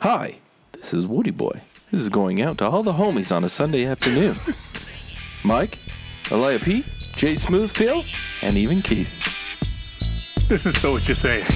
Hi, this is Woody Boy. This is going out to all the homies on a Sunday afternoon. Mike, Elia Pete, Jay Smooth Phil, and even Keith. This is so what you're saying.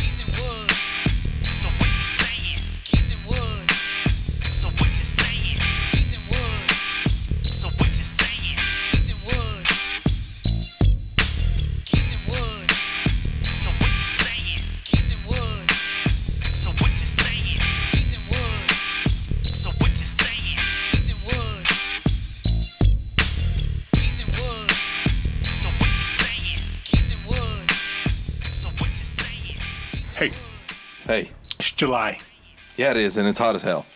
Yeah, it is, and it's hot as hell.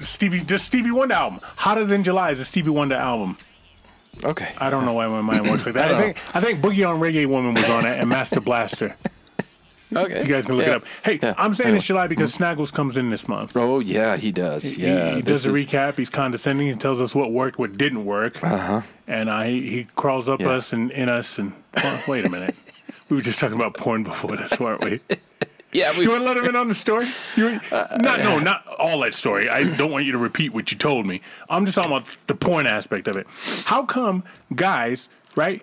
Stevie, just Stevie Wonder album. Hotter than July is a Stevie Wonder album. Okay. I don't know why my mind works like that. I think I think Boogie on Reggae Woman was on it and Master Blaster. Okay. You guys can look Yeah. it up. Hey, Yeah. I'm saying Anyway. it's July because Snaggles comes in this month. Oh yeah, he does. He- Yeah, he, does this a is- recap. He's condescending. He tells us what worked, what didn't work, Uh-huh. and he, he crawls up Yeah. us and in us. And well, wait a minute, we were just talking about porn before this, weren't we? Yeah, we. You want to let him in on the story? You, uh, not no, not all that story. I don't want you to repeat what you told me. I'm just talking about the porn aspect of it. How come guys, right?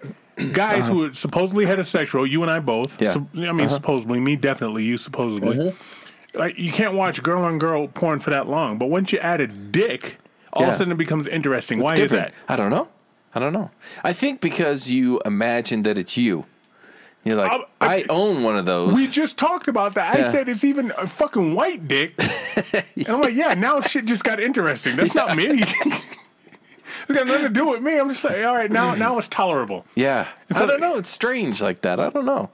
Guys uh-huh. who are supposedly heterosexual, you and I both. Yeah. so- I mean, uh-huh. supposedly, me definitely, you supposedly. Mm-hmm. Like you can't watch girl on girl porn for that long. But once you add a dick, all of a sudden it becomes interesting. Why It's is that? I don't know. I don't know. I think because you imagine that it's you. You're like, Um, I own one of those. We just talked about that. I said it's even a fucking white dick. and I'm like, yeah, now shit just got interesting. That's not me. it's got nothing to do with me. I'm just like, all right, now now it's tolerable. Yeah. so- I don't know. It's strange like that. I don't know.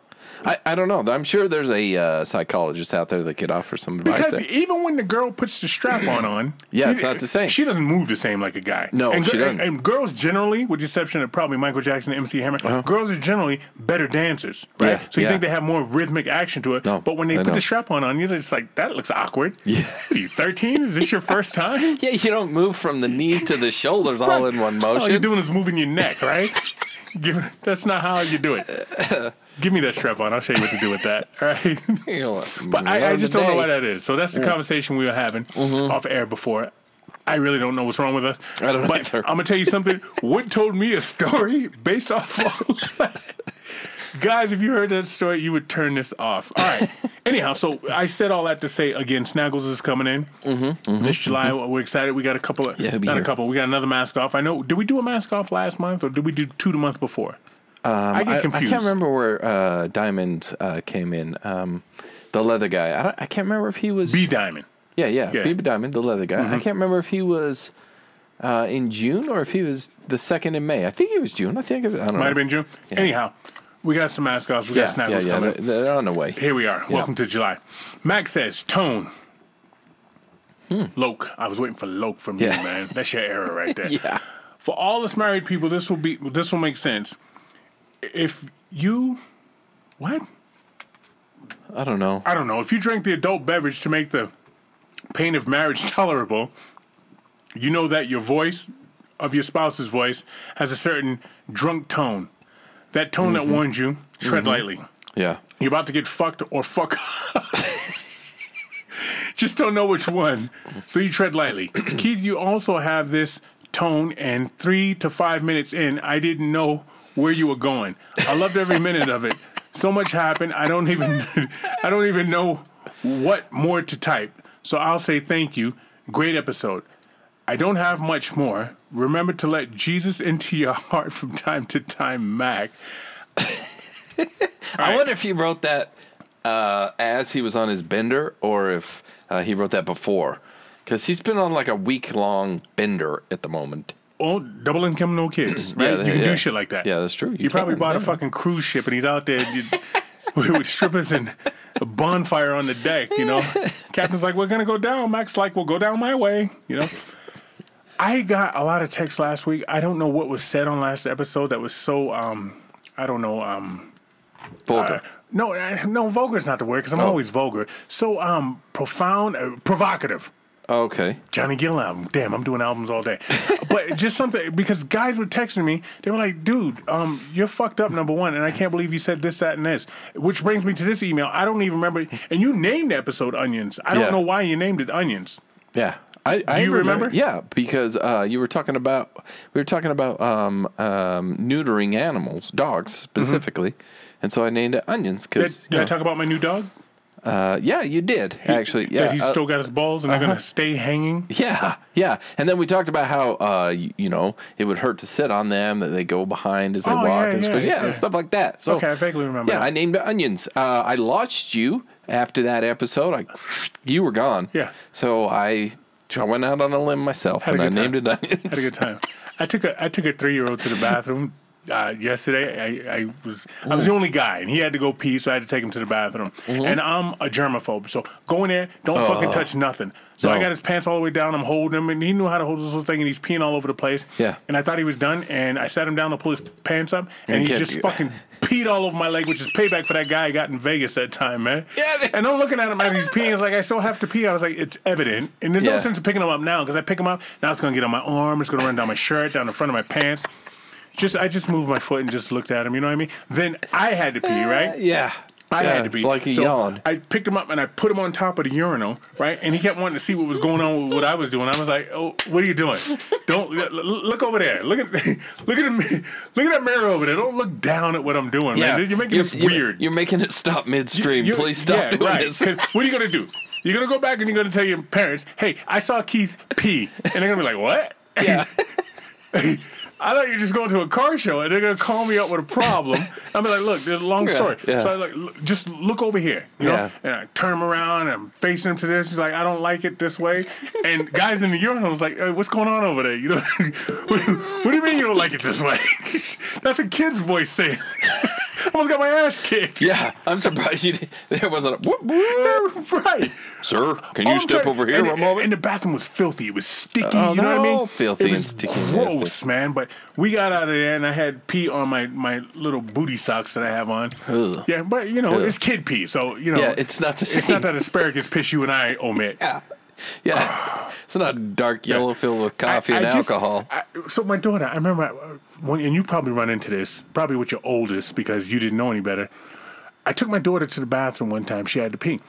I, I don't know. I'm sure there's a uh, psychologist out there that could offer some advice. Because there. even when the girl puts the strap on on, Yeah, it's not the same. She doesn't move the same like a guy. No, and, she doesn't. And, and girls generally, with the exception of probably Michael Jackson and MC Hammer, girls are generally better dancers, right? Uh-huh. Yeah, so you yeah. think they have more rhythmic action to it. No, but when they they put the strap on on, you're just like, that looks awkward. Yeah. Are you 13? Is this your first time? yeah, you don't move from the knees to the shoulders all in one motion. All you're doing is moving your neck, right? That's not how you do it. Give me that strap on. I'll show you what to do with that. All right. But I, I just don't know why that is. So that's the conversation we were having off air before. I really don't know what's wrong with us. Mm-hmm. I don't but either. I'm gonna tell you something. Wood told me a story based off. Of, guys, if you heard that story, you would turn this off. All right. Anyhow, so I said all that to say again, Snaggles is coming in this July. We're excited. We got a couple of Mm-hmm. Yeah, not a couple. We got another mask off. I know. Did we do a mask off last month or did we do two the month before? I get Um, I, I can't remember where uh, Diamond uh, came in. Um, the leather guy. I, I can't remember if he was. B Diamond. yeah, yeah, Yeah. Mm-hmm. Diamond, the leather guy. I can't remember if he was uh, in June or if he was the second in May. I think he was June. I think. It, I don't know. Might have been June. Anyhow, we got some mask offs. We Yeah, got yeah, yeah. coming. They're, they're on the way. Here we are. Welcome to July. Max says, Tone. Loc. I was waiting for Loc from Hmm. Yeah. you, man. That's your error right there. Yeah. For all us married people, this will be this will make sense. If you what? I don't know. I don't know. If you drink the adult beverage to make the pain of marriage tolerable, you know that your voice of your spouse's voice has a certain drunk tone. That tone Mm-hmm. that warns you, tread lightly. Yeah. You're about to get fucked or fuck. Just don't know which one. So you tread lightly. Keith, you also have this tone, and three to five minutes in, I didn't know where you were going. I loved every minute of it. So much happened. I don't even I don't even know what more to type. So I'll say thank you. Great episode. I don't have much more. Remember to let Jesus into your heart from time to time, Mac. I wonder if he wrote that uh, as he was on his bender or if uh, he wrote that before. Because he's been on like a week long bender at the moment. Oh, double income, no kids. Right? Yeah, you can yeah. do shit like that. Yeah, that's true. You You, probably bought a fucking cruise ship and he's out there with strippers and a bonfire on the deck. You know, captain's like, "We're gonna go down." Max like, "We'll go down my way." You know. I got a lot of texts last week. I don't know what was said on last episode that was so um I don't know um Vulgar. no I- no vulgar is not the word because I'm Oh. always vulgar. So um profound, uh, provocative. Okay. Johnny Gill album. Damn, I'm doing albums all day. but just something because guys were texting me. They were like, "Dude, um, you're fucked up, number one, and I can't believe you said this, that, and this." Which brings me to this email. I don't even remember. And you named the episode "Onions." I don't Yeah. know why you named it "Onions." Yeah. I, I Do you remember? Yeah, because uh, you were talking about we were talking about um, um, neutering animals, dogs specifically, and so I named it onions Did, because did I talk about my new dog? Uh, yeah, you did actually. Yeah, he's uh, still got his balls and they're gonna stay hanging. yeah, yeah, and then we talked about how uh, you, you know it would hurt to sit on them that they go behind as they Oh, walk yeah, and yeah, stuff. Yeah, yeah. stuff like that. So Okay, I vaguely remember Yeah, that. I named it onions. Uh, I launched you after that episode. I you were gone. Yeah. So I I went out on a limb myself Had and I good named time. it onions. Had a good time. I took a I took a three year old to the bathroom uh, yesterday. I, I was I was the only guy, and he had to go pee, so I had to take him to the bathroom. Mm-hmm. And I'm a germaphobe, so go in there, don't fucking touch nothing. So I Oh. Got his pants all the way down. I'm holding him, and he knew how to hold this little thing, and he's peeing all over the place. Yeah. And I thought he was done, and I sat him down to pull his pants up, and And he just fucking peed all over my leg, which is payback for that guy I got in Vegas that time, man. Yeah, it And I'm looking at him as he's peeing. I was like, I still have to pee. I was like, it's evident, and there's no sense of picking him up now because I pick him up now. It's gonna get on my arm. It's gonna run down my shirt, down the front of my pants. Just I just moved my foot and just looked at him. You know what I mean? Then I had to pee, right? Eh, yeah. I yeah, had to pee. It's like a So yawn. I picked him up and I put him on top of the urinal, right? And he kept wanting to see what was going on with what I was doing. I was like, "Oh, what are you doing? Don't l- l- look over there. Look at look at the, look at that mirror over there. Don't look down at what I'm doing, man. You're making this weird. You're making it stop midstream. You- Please stop yeah, doing right. this. 'Cause What are you gonna do? You're gonna go back and you're gonna tell your parents, "Hey, I saw Keith pee," and they're gonna be like, "What?" Yeah. I thought you just going to a car show and they're gonna call me up with a problem. I'm like, look, there's a long Yeah, story. yeah. So I like, look, just look over here, you know. And I turn him around and I'm facing him to this. He's like, I don't like it this way. And guys in the urinal was like, hey, what's going on over there? You know, what, what do you mean you don't like it this way? That's a kid's voice saying. I almost got my ass kicked. yeah. I'm surprised you did, there wasn't a whoop, whoop. right. Sir, can you All step over here and, a moment? And the bathroom was filthy. It was sticky. Oh, you know what I they're mean? filthy it and was sticky and Gross, nasty. man. But we got out of there, and I had pee on my, my little booty socks that I have on. Ugh. Yeah, but you know, Ugh. it's kid pee, so you know, Yeah, it's not the same. It's not that asparagus piss you and I omit. yeah. Yeah, it's not dark yellow filled with coffee I- and just- alcohol. I- so my daughter, I remember, uh, when, and you probably run into this, probably with your oldest because you didn't know any better. I took my daughter to the bathroom one time. She had to pee.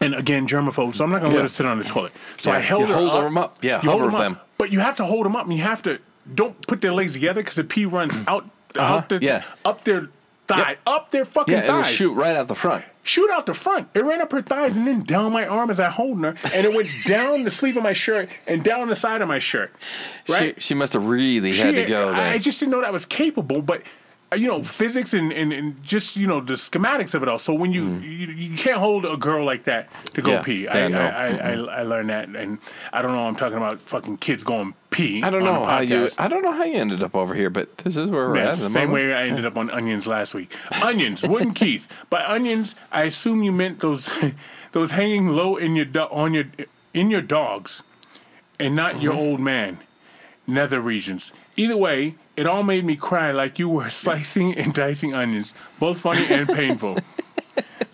And again, germaphobe, so I'm not going to let her sit on the toilet. So I held you her hold up. them up. Yeah, you hold them up. them. But you have to hold them up, and you have to don't put their legs together because the pee runs out, out the, Uh-huh. yeah. up their thigh, up their fucking Yeah, thighs. shoot right out the front. Shoot out the front. It ran up her thighs and then down my arm as I holding her, and it went down the sleeve of my shirt and down the side of my shirt. Right? She, she must have really had to go there. I I just didn't know that was capable, but uh, you know, physics and, and, and just you know the schematics of it all. So when you, you you can't hold a girl like that to go Mm. Yeah. pee. Yeah, I, no. I, I, I I learned that, and I don't know. I'm talking about fucking kids going pee. I don't know how you. I don't know how you ended up over here, but this is where we're Yeah, at. the same moment. way I ended up on onions last week. Onions, wooden Keith. By onions, I assume you meant those those hanging low in your do- on your in your dogs, and not your Mm-hmm. old man. Nether regions. Either way, it all made me cry like you were slicing and dicing onions, both funny and painful.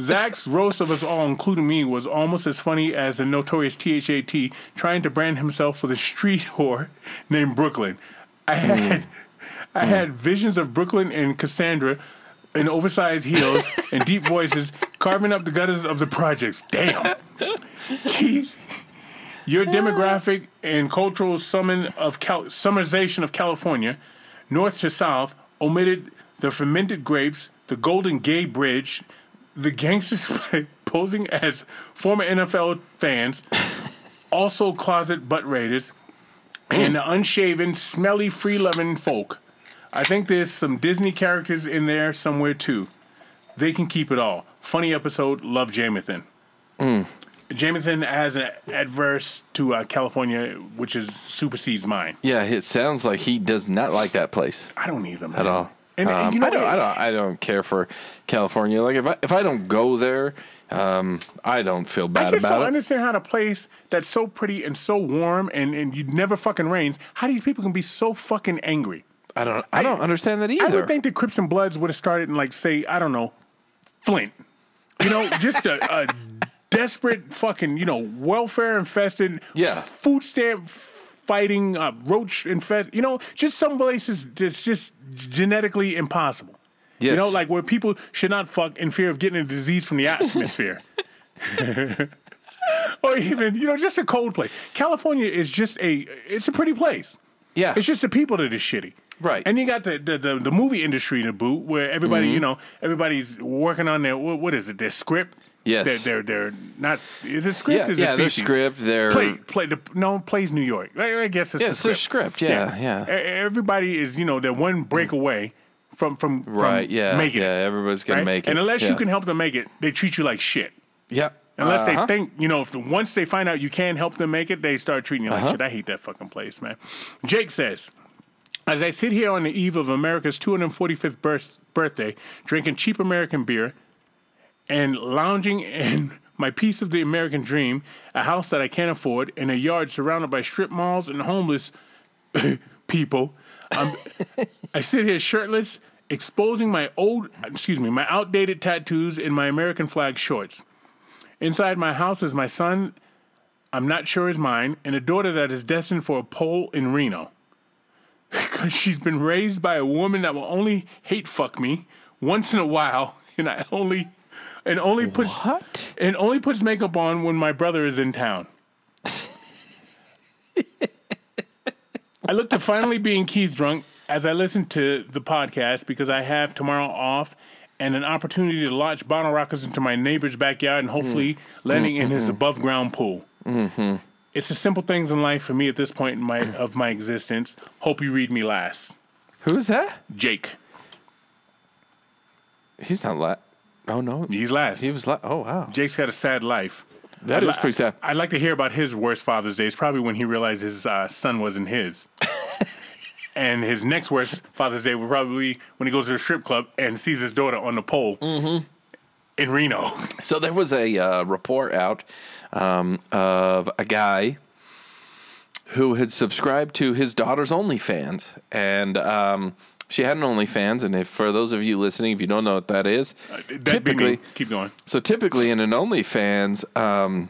Zach's roast of us all, including me, was almost as funny as the notorious THAT trying to brand himself with a street whore named Brooklyn. I had mm. I mm. had visions of Brooklyn and Cassandra in oversized heels and deep voices carving up the gutters of the projects. Damn. Keith, your demographic and cultural summon of Cal- summarization of California, north to south, omitted the fermented grapes, the Golden Gate Bridge, the gangsters posing as former NFL fans, also closet butt raiders, and the unshaven, smelly, free loving folk. I think there's some Disney characters in there somewhere too. They can keep it all. Funny episode. Love Jamathan. Jamathan has an adverse to uh, California, which is supersedes mine. Yeah, it sounds like he does not like that place I don't either at all. And, Um, you know, I don't. I don't. I don't care for California. Like if I if I don't go there, um, I don't feel bad I just don't about it. understand how the place that's so pretty and so warm and, and you never fucking rains, how these people can be so fucking angry. I don't. I don't understand that either. I would think the Crips and Bloods would have started in like say, I don't know, Flint. You know, just a, a desperate fucking, you know, welfare infested, Yeah. food stamp fighting, uh, roach infest. You know, just some places that's just genetically impossible. Yes. You know, like where people should not fuck in fear of getting a disease from the atmosphere. or even, you know, just a cold place. California is just a, it's a pretty place. Yeah. It's just the people that are shitty. Right. And you got the, the, the, the movie industry to boot where everybody, Mm-hmm. you know, everybody's working on their, what, what is it, their script? Yes. They're, they're, they're not, is it script? Yeah, is it yeah, their feces? script, their- Play, play, the, no, plays New York. I, I guess it's Yeah, the it's script. script. Yeah, yeah. E- Everybody is, you know, they're one break away from, from, from Right. Yeah. making yeah. Everybody's gonna right? make it. And unless yeah. you can help them make it, they treat you like shit. Yeah. Unless Uh-huh. they think, you know, if the, once they find out you can help them make it, they start treating you like Uh-huh. shit. I hate that fucking place, man. Jake says, as I sit here on the eve of America's 245th birth, birthday, drinking cheap American beer and lounging in my piece of the American dream, a house that I can't afford, in a yard surrounded by strip malls and homeless people, I sit here shirtless, exposing my old, excuse me, my outdated tattoos in my American flag shorts. Inside my house is my son, I'm not sure is mine, and a daughter that is destined for a pole in Reno. Because she's been raised by a woman that will only hate fuck me once in a while, and I only, and only puts What? and only puts makeup on when my brother is in town. I look to finally being Keith drunk as I listen to the podcast because I have tomorrow off and an opportunity to launch bottle rockets into my neighbor's backyard and hopefully mm. Mm, landing in his mm, above ground pool. Mm-hmm. It's the simple things in life for me at this point in my of my existence. Hope you read me last. Who's that? Jake. He's not la Oh no. He's last. He was la Oh wow. Jake's had a sad life. That I'd is li- pretty sad. I'd like to hear about his worst Father's Day. It's probably when he realized his uh, son wasn't his. and his next worst Father's Day will probably when he goes to a strip club and sees his daughter on the pole Mm-hmm. in Reno. So there was a uh, report out um, of a guy who had subscribed to his daughter's OnlyFans, and um, she had an OnlyFans. And if for those of you listening, if you don't know what that is, That typically, keep going. so typically in an OnlyFans, um,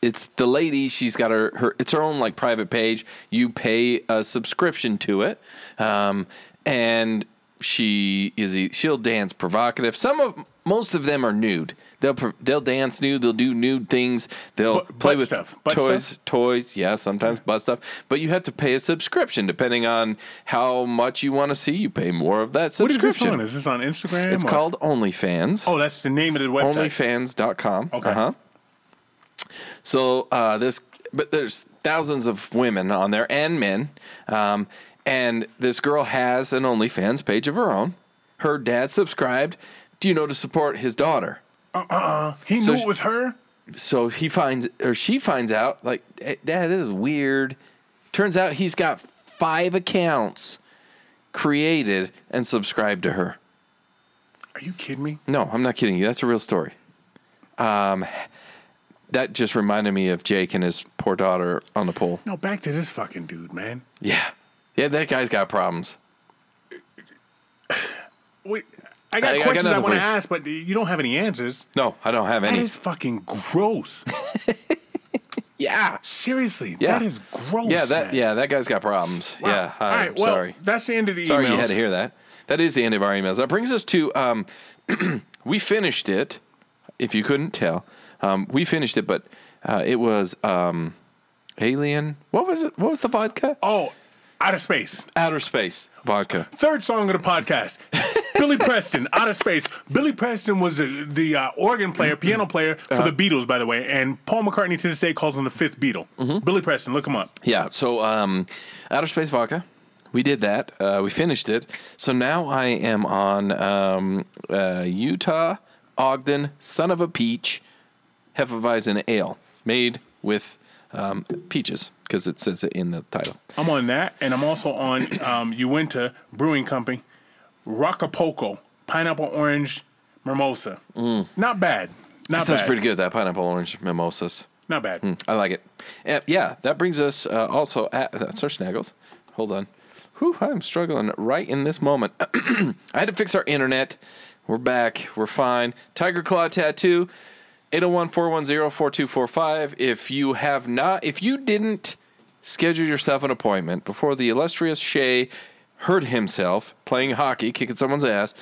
it's the lady. She's got her, her. It's her own like private page. You pay a subscription to it, um, and she is. She'll dance provocative. Some of most of them are nude. They'll they'll dance nude. They'll do nude things. They'll Butt- play with stuff. Butt toys. stuff? Toys, yeah, sometimes butt stuff. But you have to pay a subscription depending on how much you want to see. You pay more of that subscription. What is this on? Is this on Instagram? It's or- called OnlyFans Oh, that's the name of the website. onlyfans.com. Okay. Uh-huh. So uh, this, but there's thousands of women on there and men, um, and this girl has an OnlyFans page of her own. Her dad subscribed, do you know, to support his daughter. He So knew she- it was her. So he finds, or she finds out, like, "Hey, Dad, this is weird. Turns out he's got five accounts created and subscribed to her. Are you kidding me? No, I'm not kidding you. That's a real story. Um, that just reminded me of Jake and his poor daughter on the pole. No, back to this fucking dude, man. Yeah, yeah, that guy's got problems. Wait, I got I- I questions I, nothing want to ask, but you don't have any answers. No, I don't have That any. is fucking gross. yeah, Seriously, Yeah. that is gross. yeah, that man. yeah, that guy's got problems. Wow. Yeah, All I'm. Well, sorry. that's the end of the Sorry emails. you had to hear that. That is the end of our emails. That brings us to um, we finished it. If you couldn't tell, um, we finished it, but uh, it was um, Alien. What was it? What was the vodka? Oh, outer space. Outer Space vodka. Third song of the podcast. Billy Preston, Out of Space. Billy Preston was the, the uh, organ player, piano player for Uh-huh. the Beatles, by the way, and Paul McCartney to this day calls him the fifth Beatle. Mm-hmm. Billy Preston, look him up. Yeah. So, um, Outer Space Vodka. We did that. Uh, we finished it. So now I am on um, uh, Utah Ogden Son of a Peach Hefeweizen Ale, made with um, peaches because it says it in the title. I'm on that, and I'm also on um, Uinta Brewing Company, Rocapoco Pineapple Orange Mimosa. Not bad. Not That sounds bad. pretty good. That pineapple orange mimosas. Not bad. I like it. Uh, yeah, that brings us uh, also at that's our snaggles. Hold on. Whew, I'm struggling right in this moment. I had to fix our internet. We're back. We're fine. Tiger Claw tattoo. 801-410-4245. If you have not, if you didn't schedule yourself an appointment before the illustrious Shay hurt himself playing hockey, kicking someone's ass,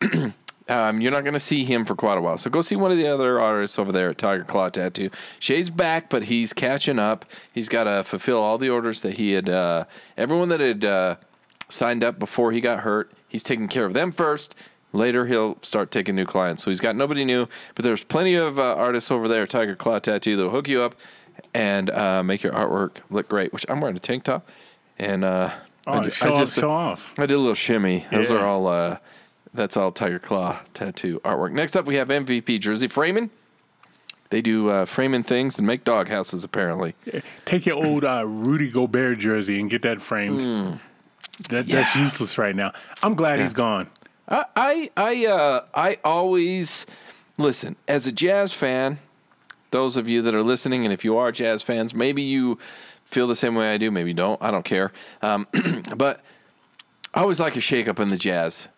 um, you're not going to see him for quite a while. So go see one of the other artists over there at Tiger Claw Tattoo. Shay's back, but he's catching up. He's got to fulfill all the orders that he had, uh, everyone that had uh, signed up before he got hurt, he's taking care of them first. Later, he'll start taking new clients. So he's got nobody new, but there's plenty of uh, artists over there Tiger Claw Tattoo that'll hook you up and uh, make your artwork look great. Which I'm wearing a tank top, and uh, Oh, I, ju- show I off, show off. I did a little shimmy. Those Yeah. are all. Uh, that's all Tiger Claw tattoo artwork. Next up, we have MVP Jersey Framing. They do uh, framing things and make dog houses. Apparently, Take your old uh, Rudy Gobert jersey and get that framed. That, That's useless right now. I'm glad he's gone. I I I, uh, I always listen as a jazz fan. Those of you that are listening, and if you are jazz fans, maybe you feel the same way I do. Maybe don't. I don't care. Um, but I always like a shakeup in the jazz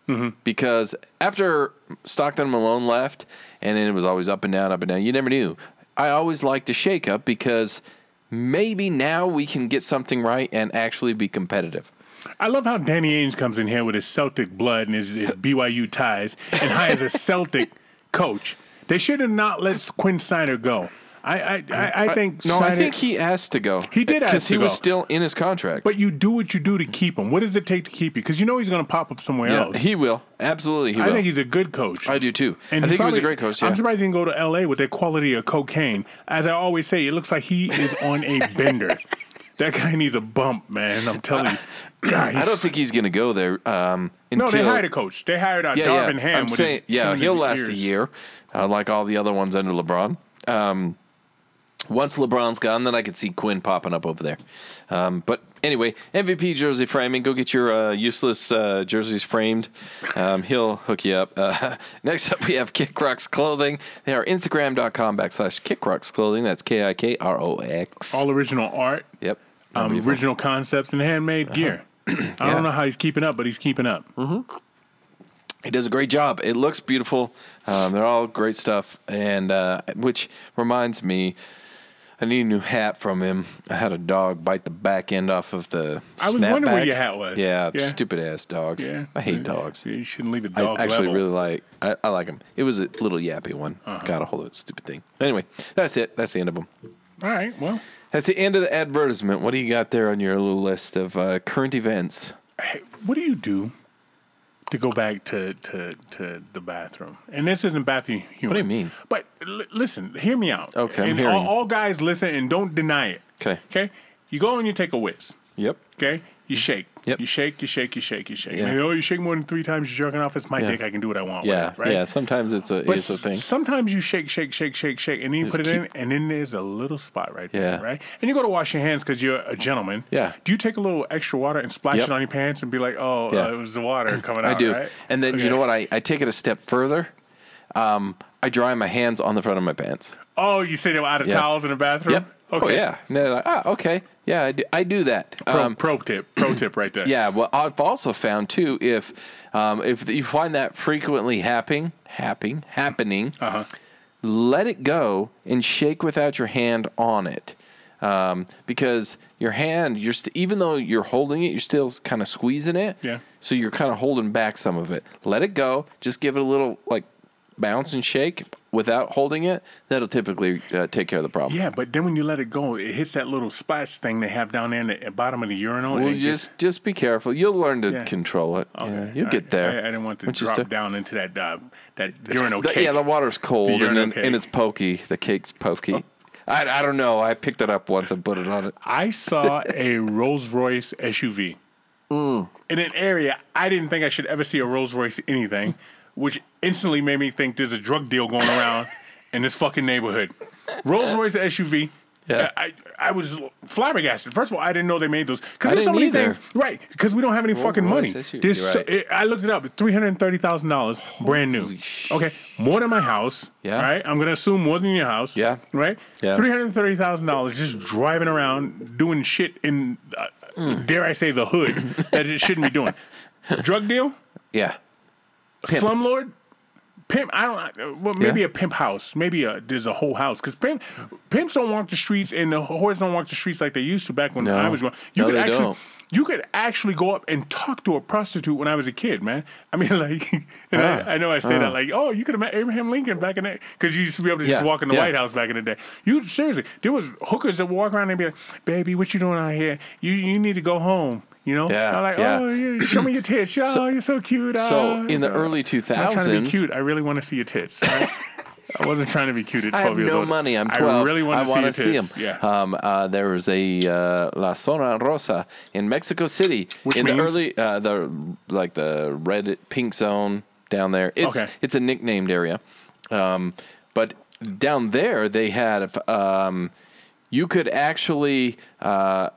because after Stockton Malone left, and it was always up and down, up and down. You never knew. I always liked a shakeup because maybe now we can get something right and actually be competitive. I love how Danny Ainge comes in here with his Celtic blood and his, his BYU ties and hires a Celtic coach. They should have not let Quin Snyder go. I I, I, I think No, I think he asked to go. He did because he to was go. still in his contract. But you do what you do to keep him. What does it take to keep you? Because you know he's going to pop up somewhere yeah, else. he will absolutely. He I will. think he's a good coach. I do too. And I think he was a great coach. Yeah. I'm surprised he didn't go to L.A. with that quality of cocaine. As I always say, it looks like he is on a bender. that guy needs a bump, man. I'm telling you. God, I don't think he's going to go there. Um, No, they hired a coach. They hired uh, yeah, Darvin yeah. Ham. I'm saying, his, yeah, he'll last a year, uh, like all the other ones under LeBron. Um, once LeBron's gone, then I could see Quin popping up over there. Um, but anyway, MVP jersey framing. Go get your uh, useless uh, jerseys framed. Um, he'll hook you up. Uh, next up, we have Kick Rocks Clothing. They are Instagram.com backslash Kick Rocks Clothing. That's K I K R O X. All original art, Yep. um, original concepts, and handmade gear. I Uh-huh. Yeah. don't know how he's keeping up, but he's keeping up. He does a great job. It looks beautiful. Um, they're all great stuff, and uh, which reminds me, I need a new hat from him. I had a dog bite the back end off of the. I was wondering where your hat was. Yeah, Yeah. stupid ass dogs. Yeah, I hate dogs. You shouldn't leave a I dog I actually level. really like. I, I like him. It was a little yappy one. Uh-huh. Got a hold of it. Stupid thing. Anyway, that's it. That's the end of them. All right, well, That's the end of the advertisement. What do you got there on your little list of uh, current events? hey, what do you do to go back to, to, to the bathroom? And this isn't bathroom humor. What do you mean? But l- listen, hear me out. Okay, I'm and hearing. All, all guys listen and don't deny it. Okay. Okay. You go and you take a whiz. Yep. Okay. You shake. Yep. You shake. You shake. You shake. You shake. Yeah. And, oh, you shake more than three times. You're jerking off. It's my Yeah. dick. I can do what I want. Yeah. With it, right? Yeah. Sometimes it's a But it's a thing. sometimes you shake, shake, shake, shake, shake, and then you Just put it in, and then there's a little spot right there, Yeah. right? And you go to wash your hands because you're a gentleman. Yeah. Do you take a little extra water and splash Yep. it on your pants and be like, oh, Yeah. uh, it was the water coming out? I do. Right? And then you know what? I, I take it a step further. Um, I dry my hands on the front of my pants. Oh, you say they were out of Yeah. towels in the bathroom? Yep. Okay. Oh yeah. And they're like, ah, okay. Yeah, I do, I do that. Pro, Um, pro tip. Pro tip right there. yeah. Well, I've also found too if um, if you find that frequently happening, happening, happening, Uh-huh. let it go and shake without your hand on it. Um, because your hand, you're st- even though you're holding it, you're still kind of squeezing it. Yeah. So you're kind of holding back some of it. Let it go. Just give it a little like bounce and shake without holding it. That'll typically uh, take care of the problem. Yeah, but then when you let it go, it hits that little splash thing they have down there in the bottom of the urinal. Well, it just just be careful. You'll learn to Yeah. control it. Okay. Yeah, you'll I- get there. I, I didn't want to drop down into that uh, that urinal The- cake. yeah, the water's cold and, then, and it's pokey. The cake's pokey. I, I don't know. I picked it up once and put it on it. I saw a Rolls Royce SUV Mm. in an area I didn't think I should ever see a Rolls Royce anything, which instantly made me think there's a drug deal going around in this fucking neighborhood. Rolls Royce SUV. Yeah. I, I was flabbergasted. First of all, I didn't know they made those because there's so many either. things, right? Because we don't have any fucking money. Royce SUV, There's so- right. it- I looked it up. Three hundred thirty thousand dollars, brand new. Okay, more than my house. Yeah. Right. I'm gonna assume more than your house. Yeah. Right. Yeah. Three hundred thirty thousand dollars just driving around doing shit in, uh, Mm. dare I say, the hood that it shouldn't be doing. Drug deal, Yeah. Pimp. slumlord, pimp. I don't. Well, maybe Yeah. a pimp house. Maybe a, there's a whole house because pimp pimps don't walk the streets and the whores don't walk the streets like they used to back when No. I was growing. You No, could they actually. don't. You could actually go up and talk to a prostitute when I was a kid, man. I mean, like, and Ah. I, I know I say that like, oh, you could have met Abraham Lincoln back in the because you used to be able to just walk in the yeah. White House back in the day. You seriously, there was hookers that would walk around and be like, "Baby, what you doing out here? You you need to go home." You know, Yeah, I'm like, yeah. oh, yeah, show me your tits. Oh, you're so cute. So Oh, in the early 2000s, I'm trying to be cute. I really want to see your tits. right? I wasn't trying to be cute at 12 I have years no old. money. I'm I 12. really want I to wanna see see. Yeah. Um, uh, there was a uh, La Zona Rosa in Mexico City Which in means? the early, uh, the like the red pink zone down there. It's Okay. it's a nicknamed area, um, but down there they had um, you could actually uh,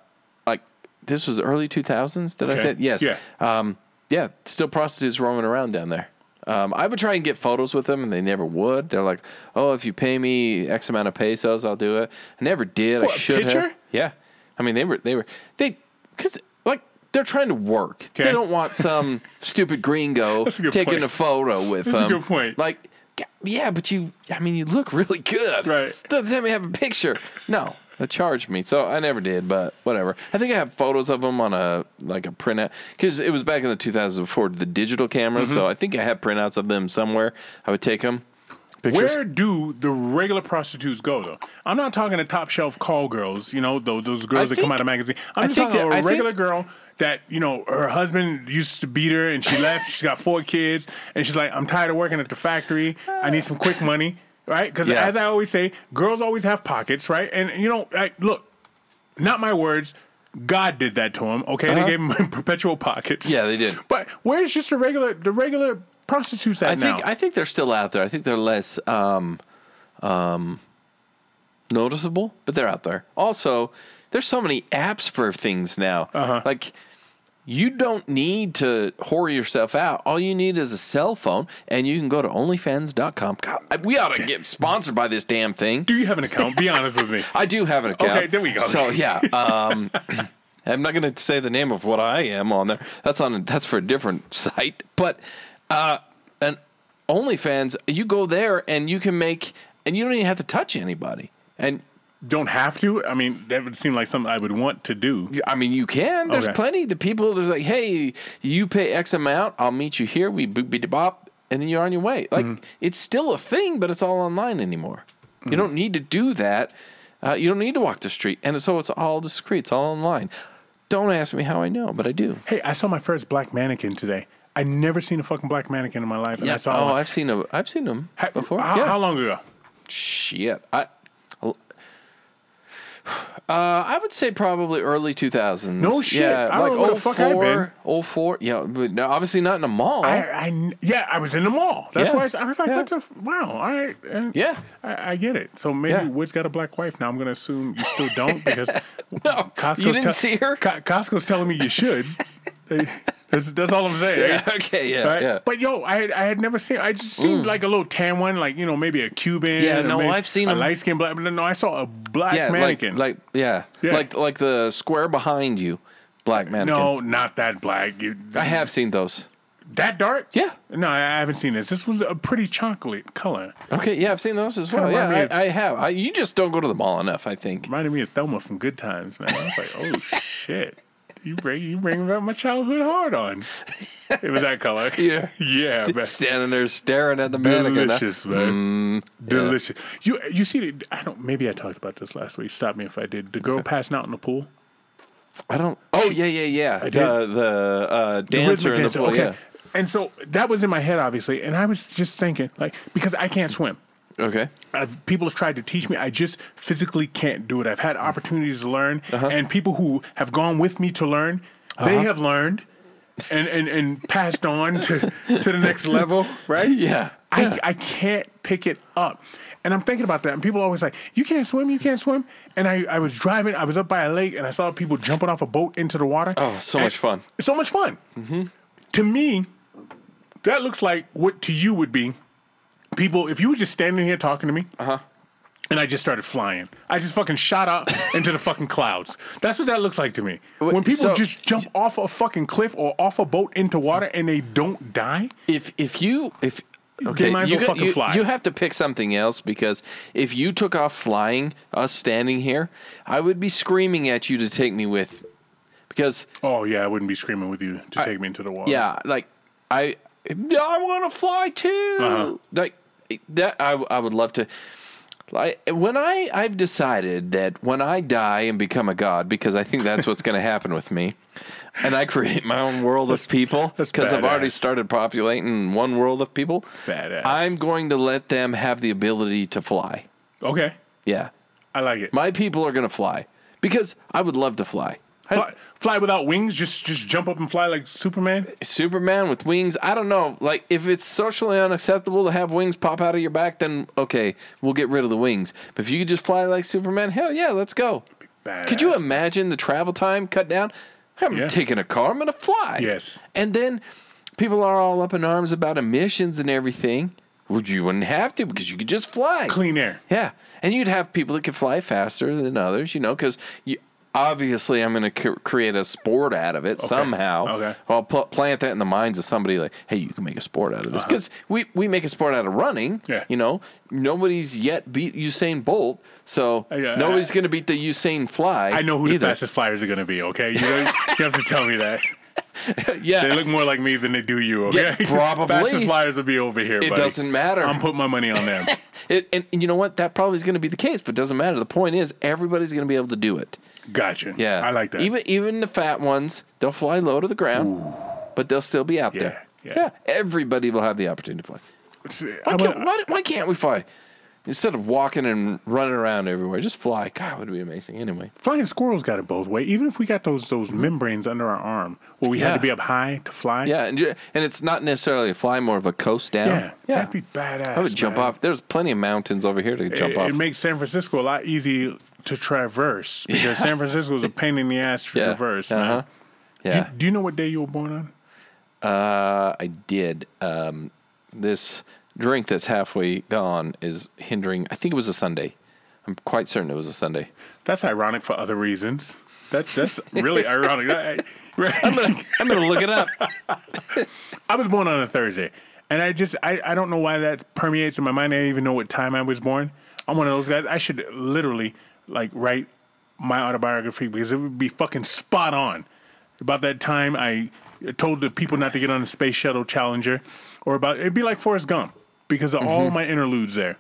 this was early 2000s. Did I Okay. say it? yes? Yeah. Um, yeah, still prostitutes roaming around down there. Um, I would try and get photos with them, and they never would. They're like, "Oh, if you pay me X amount of pesos, I'll do it." I never did. I For should picture? have. Yeah, I mean, they were they were they because like they're trying to work. Okay. They don't want some stupid gringo a taking point. a photo with That's a them. good point. Like, yeah, but you, I mean, you look really good. Right. Doesn't let me have a picture. No, they charged me, so I never did. But whatever. I think I have photos of them on a like a printout because it was back in the 2000s before the digital camera. Mm-hmm. So I think I have printouts of them somewhere. I would take them. Pictures. Where do the regular prostitutes go though? I'm not talking to top shelf call girls, you know, those, those girls I that come out of magazine. I I'm just talking that- about I a think- regular girl that, you know, her husband used to beat her and she left. She's got four kids and she's like, I'm tired of working at the factory. I need some quick money. Right? Because Yeah. as I always say, girls always have pockets, right? And you know, like, look, not my words. God did that to him. Okay, Uh-huh. they gave him perpetual pockets. Yeah, they did. But where's just the regular, the regular prostitutes at I now? think I think they're still out there. I think they're less um, um, noticeable, but they're out there. Also, there's so many apps for things now. Uh-huh. Like you don't need to whore yourself out. All you need is a cell phone, and you can go to OnlyFans.com. God, we ought to get sponsored by this damn thing. do you have an account? Be honest with me. I do have an account. Okay, there we go. So yeah, um, I'm not going to say the name of what I am on there. That's on. That's for a different site. But uh, an OnlyFans, you go there and you can make, and you don't even have to touch anybody. And don't have to. I mean, that would seem like something I would want to do. I mean, you can. There's Okay. plenty. The people. There's like, hey, you pay X amount, I'll meet you here. We boop beep bop, and then you're on your way. Like Mm-hmm. it's still a thing, but it's all online anymore. You don't need to do that. Uh, you don't need to walk the street, and so it's all discreet. It's all online. Don't ask me how I know, but I do. Hey, I saw my first black mannequin today. I never seen a fucking black mannequin in my life. And I saw Oh, one. I've seen them. I've seen them before. How, yeah. how long ago? Shit. I. Uh, I would say probably early 2000s. No shit. Yeah, I don't like know where the fuck I've been. 04, 04. Yeah, but no, obviously not in a mall. I, I, yeah, I was in the mall. That's Yeah. why I, was- I was like, Yeah. "What's a f- wow?" All right, and Yeah. I, I get it. So maybe Yeah. Wood's got a black wife now. I'm gonna assume you still don't because No, Costco's you didn't see her? Co- Costco's telling me you should. that's, that's all I'm saying. Yeah, okay, yeah, Right? yeah. Mm. But yo, I had, I had never seen. I just seen like a little tan one, like you know maybe a Cuban. Yeah, no, I've seen a light skinned black. But no, I saw a black yeah, mannequin. Like, like yeah. Yeah. like like the square behind you, black mannequin. no, not that black. You, I have seen those. that dark. Yeah. No, I haven't seen this. This was a pretty chocolate color. Okay, yeah, I've seen those as well. Yeah, me of- I, I have. I, you just don't go to the mall enough, I think. Reminded me of Thelma from Good Times, man. I was like, oh shit. You bring you bring back my childhood hard on. It was that color. Yeah, Yeah, St- man. standing there staring at the mannequin. huh? Delicious, man. Delicious. You you see the I don't maybe I talked about this last week. Stop me if I did. The girl passing out in the pool. I don't. Oh yeah, yeah, yeah. did. The the uh, dancer rhythmic in the dancer, pool. Okay. Yeah. And so that was in my head, obviously, and I was just thinking, like, because I can't swim. Okay. I've, people have tried to teach me. I just physically can't do it. I've had opportunities to learn, Uh-huh. and people who have gone with me to learn, they have learned and, and, and passed on to, to the next level, right? Yeah. I, I can't pick it up. And I'm thinking about that. And people are always like, You can't swim, you can't swim. And I, I was driving, I was up by a lake, and I saw people jumping off a boat into the water. Oh, so much fun. So much fun. To me, that looks like what to you would be people, if you were just standing here talking to me, Uh-huh. and I just started flying, I just fucking shot up into the fucking clouds. That's what that looks like to me. when people so- just jump off a fucking cliff or off a boat into water and they don't die, If if you if Okay, might as you, well fucking you- fly. you have to pick something else because if you took off flying, us standing here, I would be screaming at you to take me with. Because oh yeah, I wouldn't be screaming with you to take me into the wall. yeah, like I, I want to fly too. Uh-huh. Like that, I, I would love to. Like when I, I've decided that when I die and become a god, because I think that's what's going to happen with me, and I create my own world of people, because I've already started populating one world of people. Badass. I'm going to let them have the ability to fly. Okay. Yeah, I like it. my people are going to fly because I would love to fly. Fly, fly without wings, just just jump up and fly like Superman. Superman with wings. I don't know. Like, if it's socially unacceptable to have wings pop out of your back, then okay, we'll get rid of the wings. But if you could just fly like Superman, hell yeah, let's go. Could you imagine the travel time cut down? I'm Yeah. taking a car. I'm gonna fly. Yes. And then people are all up in arms about emissions and everything. Well, you wouldn't have to because you could just fly. clean air? Yeah, and you'd have people that could fly faster than others, you know, because you obviously I'm going to c- create a sport out of it somehow. Okay. I'll pl- plant that in the minds of somebody like, hey, you can make a sport out of this because we we make a sport out of running. Uh-huh. Yeah. You know, nobody's yet beat Usain Bolt, so Yeah, nobody's going to beat the Usain Fly. I know who either. the fastest flyers are going to be. Okay, you, don't- you have to tell me that. Yeah. They look more like me than they do you. Okay, Yeah, probably. fastest flyers will be over here. It buddy. doesn't matter. I'm putting my money on them. It, and, and you know what? That probably is going to be the case, but it doesn't matter. The point is, everybody's going to be able to do it. Gotcha. Yeah, I like that. Even even the fat ones, they'll fly low to the ground, but they'll still be out Yeah, there. yeah. everybody will have the opportunity to fly. I Why can't, why, why can't we fly? Instead of walking and running around everywhere, just fly. God, it would be amazing. Anyway, Flying squirrels got it both ways. Even if we got those those membranes under our arm, where we had to be up high to fly. yeah, and, and it's not necessarily a fly, more of a coast down. yeah, that'd be badass. I would jump man. off. There's plenty of mountains over here to jump It, off. it makes San Francisco a lot easier to traverse because San Francisco is a pain in the ass to yeah. traverse. Uh-huh. Man. Do, Yeah. do you know what day you were born on? Uh, I did. Um, this drink that's halfway gone is hindering. I think it was a Sunday. I'm quite certain it was a Sunday. That's ironic for other reasons. That that's really ironic. That- I'm gonna, I'm gonna look it up. I was born on a Thursday, and I just I, I don't know why that permeates in my mind. I don't even know what time I was born. I'm one of those guys. I should literally like write my autobiography because it would be fucking spot on about that time I told the people not to get on the space shuttle Challenger, or about it'd be like Forrest Gump because of all my interludes there.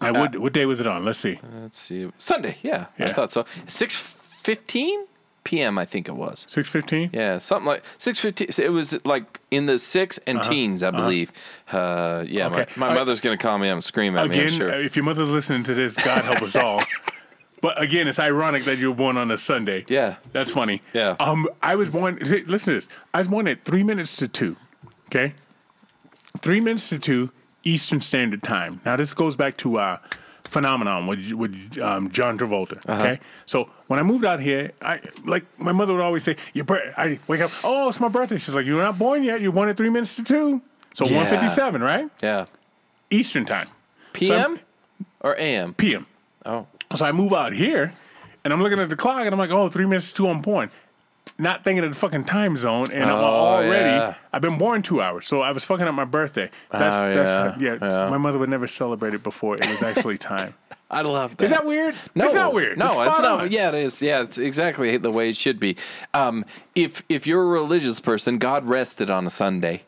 I would. What day was it on? Let's see. Let's see. Sunday. Yeah, I thought so. Six fifteen p.m. I think it was. Six fifteen. Yeah, something like six fifteen. It was like in the six and teens, I believe. Uh, yeah, Uh-huh. Okay. my, my mother's gonna call me up and scream at me. I'm Again, sure. uh, if your mother's listening to this, God help us all. But again, it's ironic that you were born on a Sunday. Yeah. That's funny. Yeah. Um, I was born. Listen to this. I was born at three minutes to two. Okay. Three minutes to two Eastern Standard Time. Now this goes back to uh, Phenomenon with with um, John Travolta. Uh-huh. Okay. So when I moved out here, I like my mother would always say, "Your birth." I wake up. Oh, it's my birthday. She's like, "You're not born yet. You're born at three minutes to two. So Yeah. one fifty seven, right? yeah. Eastern Time. P.m. or A.m. PM. Oh, So I move out here, and I'm looking at the clock, and I'm like, oh, three minutes to two, I'm born. Not thinking of the fucking time zone, and I'm Oh, already. yeah. I've been born two hours, so I was fucking up my birthday. That's Oh, that's yeah, yeah. My mother would never celebrate it before it was actually time. I love that. Is that weird? No, it's not weird. No, it's, it's, not. on. Yeah, it is. Yeah, it's exactly the way it should be. Um, if if you're a religious person, God rested on a Sunday,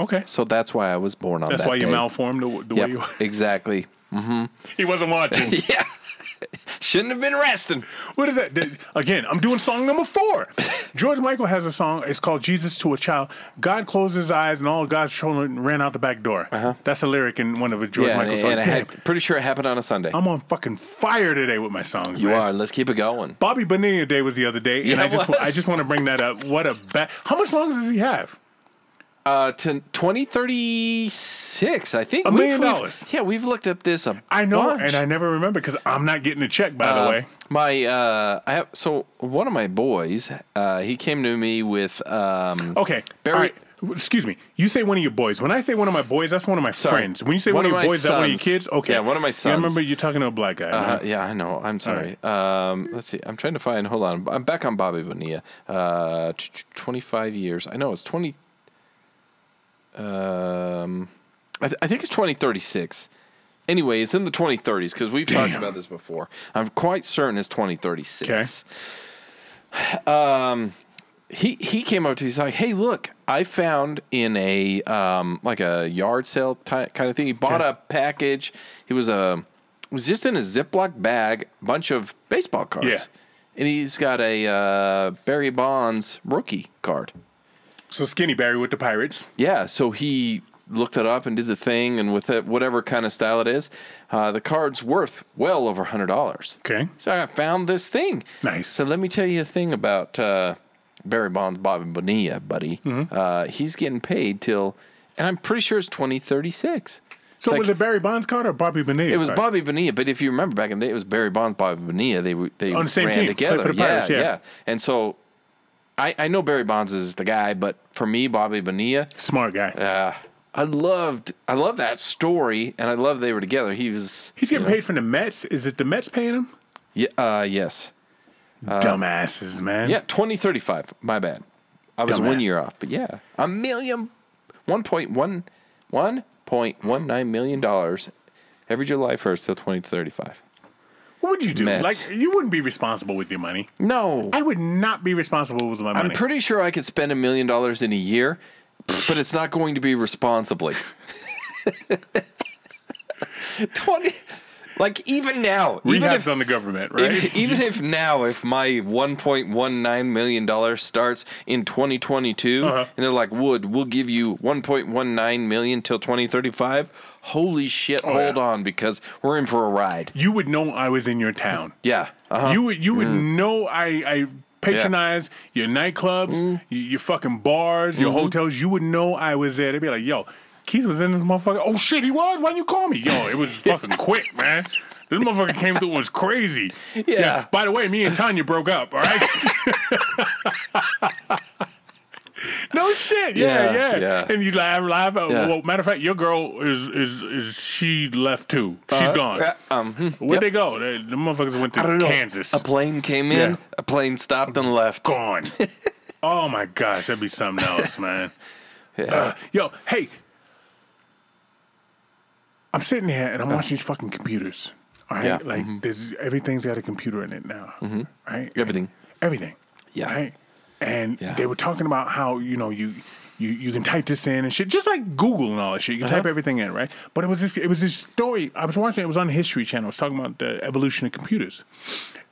Okay, so that's why I was born on. that's that why you day. malformed the, the Yep, way you. exactly. he wasn't watching. Yeah, shouldn't have been resting. What is that? Again, I'm doing song number four. George Michael has a song. It's called "Jesus to a Child." God closed his eyes, and all God's children ran out the back door. Uh-huh. That's a lyric in one of George yeah, Michael songs. and I had, pretty sure it happened on a Sunday. I'm on fucking fire today with my songs. you man. are. Let's keep it going. Bobby Bonilla Day was the other day, and I just was. I just want to bring that up. What a ba- How much longer does he have? Uh, to 2036, I think. A We've- million we've- dollars. Yeah, we've looked up this a I know, bunch. and I never remember because I'm not getting a check. By Uh, the way, my uh, I have so one of my boys, uh, he came to me with um, okay. Barry- right. Excuse me. You say one of your boys. When I say one of my boys, that's one of my friends. When you say one, One of your boys, that's one of your kids. Okay. Yeah, one of my Yeah, I remember you talking to a black guy. Uh, right? yeah, I know. I'm sorry. Um, let's see. I'm trying to find. Hold on. I'm back on Bobby Bonilla. Uh, t- t- 25 years. I know it's 20. Um, I, th- I think it's 2036. Anyway, it's in the 2030s because we've talked about this before. I'm quite certain it's 2036. Um, he he came up to me. He's like, "Hey, look, I found in a um, like a yard sale ty- kind of thing. He bought Okay. a package. He was a it was just in a Ziploc bag, bunch of baseball cards. Yeah. And he's got a uh, Barry Bonds rookie card. So Skinny Barry with the Pirates. Yeah, so he looked it up and did the thing, and with it, whatever kind of style it is, uh, the card's worth well over hundred dollars. Okay. So I found this thing. Nice. So let me tell you a thing about uh, Barry Bonds, Bobby Bonilla, buddy. Mm-hmm. Uh, he's getting paid till, and I'm pretty sure it's 2036. So like- was it Barry Bonds card or Bobby Bonilla? It was card? Bobby Bonilla, but if you remember back in the day, it was Barry Bonds, Bobby Bonilla. They they On the same ran team, together. for the Pirates, yeah. And so, I I know Barry Bonds is the guy, but for me, Bobby Bonilla, Smart guy. uh, I loved I love that story, and I love they were together. He was He's getting paid from the Mets. Is it the Mets paying him? yeah, uh, yes, Dumbasses, man. yeah, twenty thirty five. My bad, I was Dumbass. one year off, but yeah, a million, one point one, one point one nine million dollars every July first till twenty thirty five. What would you do? Mets. Like you wouldn't be responsible with your money. No, I would not be responsible with my money. I'm pretty sure I could spend a million dollars in a year, but it's not going to be responsibly. 20 like even now, even Rehabs if, on the government, right? if- even if now if my 1.19 million dollars starts in 2022 Uh-huh. and they're like, "Wood, we'll give you 1.19 million till 2035." Holy shit, hold Oh, yeah. on because we're in for a ride. you would know I was in your town. Yeah. Uh-huh. You would you would know I I patronize your nightclubs, Mm. your, fucking bars, your Mm-hmm. hotels. You would know I was there. They'd be like, "Yo, Keith was in this motherfucker." Oh shit, he was. Why didn't you call me? Yo, it was fucking quick, man. This motherfucker came through and was crazy. Yeah. By the way, me and Tanya broke up. All right. no shit. Yeah, Yeah, yeah. yeah. And you laugh, laugh. Yeah. Well, matter of fact, your girl is is is she left too? She's gone. Yeah, um, hmm, Where'd yep. they go? They, the motherfuckers went to don't know. Kansas. A plane came in, Yeah. a plane stopped and left. Gone. oh my gosh, that'd be something else, man. Yeah. Uh, yo, hey. I'm sitting here and I'm watching these fucking computers. All right, Yeah, Mm-hmm. like everything's got a computer in it now. Right, Everything. everything. Yeah. Right. And Yeah. they were talking about how you know you. You, you can type this in and shit, just like Google and all that shit. You can Uh-huh. type everything in, right? But it was this, it was this story. I was watching. It was on the History Channel. It was talking about the evolution of computers,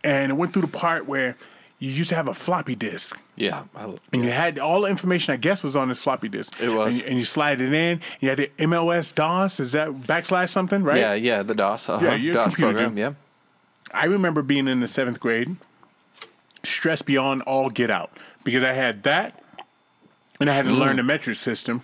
and it went through the part where you used to have a floppy disk, Yeah. I- and you had all the information. I guess was on this floppy disk. It was. and you, and you slide it in. You had the MLS DOS. Is that backslash something, right? Yeah, yeah, the DOS. Uh-huh. Yeah, you're DOS computer program. dude. Yeah. I remember being in the seventh grade, stressed beyond all get out because I had that, and I had to Mm. learn the metric system.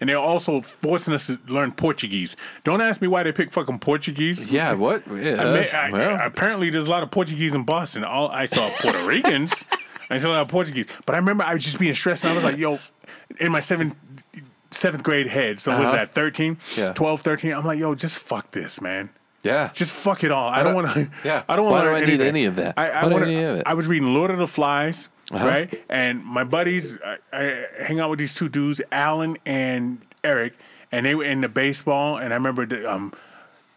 And they're also forcing us to learn Portuguese. Don't ask me why they pick fucking Portuguese. Yeah, what? Yeah, I mean, I- well, apparently, there's a lot of Portuguese in Boston. All I saw Puerto Ricans. I saw a lot of Portuguese, but I remember I was just being stressed. And I was like, "Yo," in my seventh seventh grade head. So what was Uh-huh. that 13, Yeah. 12, 13? I'm like, "Yo, just fuck this, man. Yeah. Just fuck it all. I don't want to. yeah. I don't want to do need any of that? I, I, Why do I wanna- any of it? I was reading Lord of the Flies, Uh-huh. right? And my buddies, I, I hang out with these two dudes, Alan and Eric, and they were into baseball. And I remember the, um,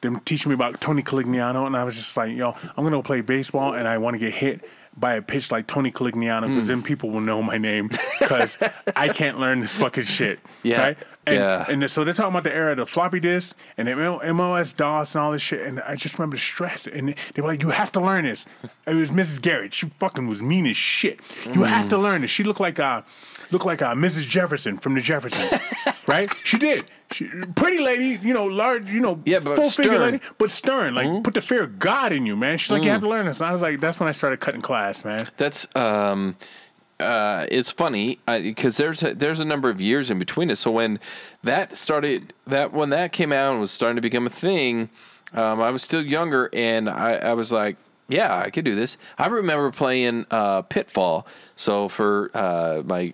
them teaching me about Tony Conigliaro, and I was just like, yo, I'm gonna go play baseball, and I want to get hit by a pitch like Tony Conigliaro Hmm. because then people will know my name because I can't learn this fucking shit. Yeah. Right? And, Yeah. and so they're talking about the era of the floppy disk and the ML MOS DOS and all this shit. And I just remember the stress. And they were like, you have to learn this. It was Mrs. Garrett. She fucking was mean as shit. You have Mm. to learn this. She looked like uh, looked like uh, Mrs. Jefferson from the Jeffersons, right? She did. She, pretty lady, you know, large, you know, Yeah, but full figure lady, but stern. Like, put the fear of God in you, man. She's like, you have to learn this. And I was like, that's when I started cutting class, man. That's um, uh, it's funny because there's a, there's a number of years in between us. So when that started, that when that came out and was starting to become a thing, um, I was still younger, and I, I was like, yeah, I could do this. I remember playing uh, Pitfall. So for uh, my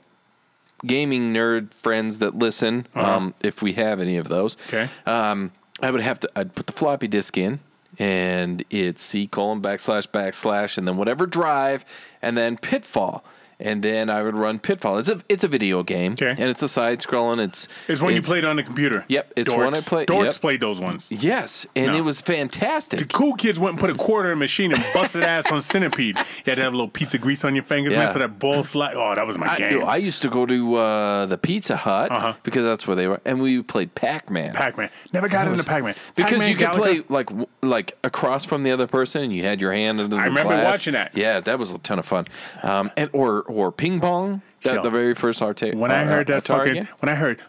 gaming nerd friends that listen, um, if we have any of those, Okay. um, I would have to I'd put the floppy disk in and it's C colon backslash backslash and then whatever drive and then pitfall. And then I would run Pitfall. It's a it's a video game, Okay. and it's a side scrolling. It's It's when you played on the computer. Yep, it's when I Dorks. play- Dorks yep. played those ones. Yes, and No. it was fantastic. The cool kids went and put a quarter in a machine and busted ass on Centipede. You had to have a little pizza grease on your fingers, man, Yeah. so that ball slide. Oh, that was my I, game. I used to go to uh, the Pizza Hut Uh-huh. because that's where they were, and we played Pac Man. Pac Man. Never got into Pac Man. because you could play like like across from the other person, and you had your hand under the I remember glass. watching that. Yeah, that was a ton of fun. Um, and or or ping pong. That Yo, the very first arcade. When uh, I heard that fucking, when I heard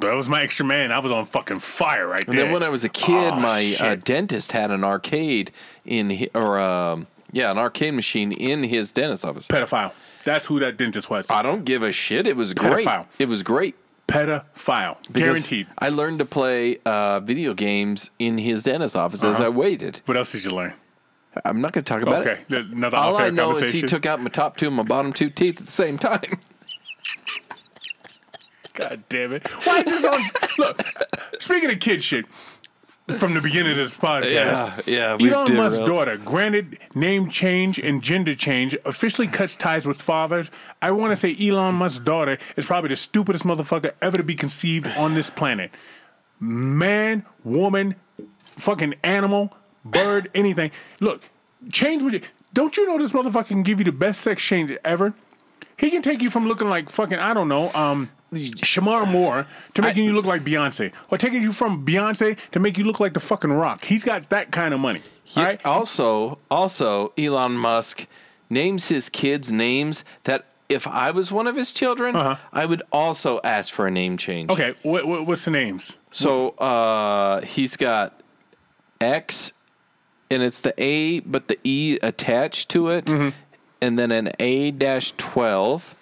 that was my extra man. I was on fucking fire right there. And then when I was a kid, oh, my uh, dentist had an arcade in or um, yeah, an arcade machine in his dentist office. Pedophile. That's who that dentist was. I don't give a shit. It was great. It was great pedophile. Guaranteed. I learned to play uh, video games in his dentist office uh-huh. as I waited. What else did you learn? I'm not going to talk about Okay, it. th- another All I know is he took out my top two and my bottom two teeth at the same time. God damn it! Why is this on? Look, speaking of kid shit, from the beginning of this podcast, yeah. we've Elon Musk's daughter, granted name change and gender change, officially cuts ties with fathers. I want to say Elon Musk's daughter is probably the stupidest motherfucker ever to be conceived on this planet. Man, woman, fucking animal, bird, anything. Look, change with you. Don't you know this motherfucker can give you the best sex change ever? He can take you from looking like fucking, I don't know, um, Shemar Moore to making you look like Beyonce. Or taking you from Beyonce to make you look like the fucking rock. He's got that kind of money. right? Also, also, Elon Musk names his kids names that if I was one of his children, Uh-huh. I would also ask for a name change. Okay, what, what, what's the names? So uh, he's got X, and it's the A, but the E attached to it, Mm-hmm. and then an A dash twelve.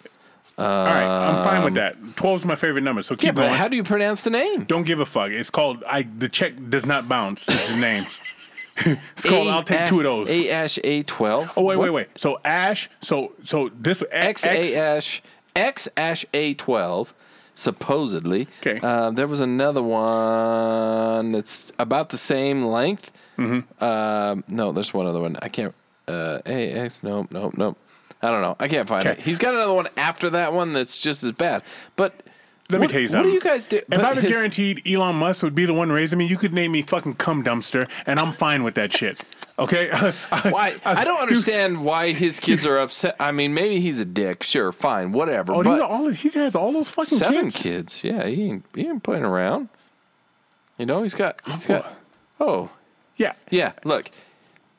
All right, I'm fine with that. 12 is my favorite number, so keep Yeah, but going. how do you pronounce the name? Don't give a fuck. It's called I. The check does not bounce. Is the name. it's called. I'll take two of those. A ash A twelve. oh wait, wait, wait. So Ash. So so this X A ash X ash A twelve. Supposedly, 'Kay. Uh, there was another one that's about the same length. Mm-hmm. Um, no, there's one other one. I can't. Uh, A X. Nope. Nope. Nope. I don't know. I can't find it. He's got another one after that one that's just as bad. But Let me tell you something. What do you guys do? If I was his- guaranteed Elon Musk would be the one raising me, you could name me fucking cum dumpster, and I'm fine with that shit. Okay. Why? I don't understand why his kids are upset. I mean, maybe he's a dick. Sure, fine, whatever. Oh, but all. He has all those fucking seven kids. kids. Yeah, he ain't, he ain't playing around. You know, he's got he's got. Oh, Yeah. yeah. Look,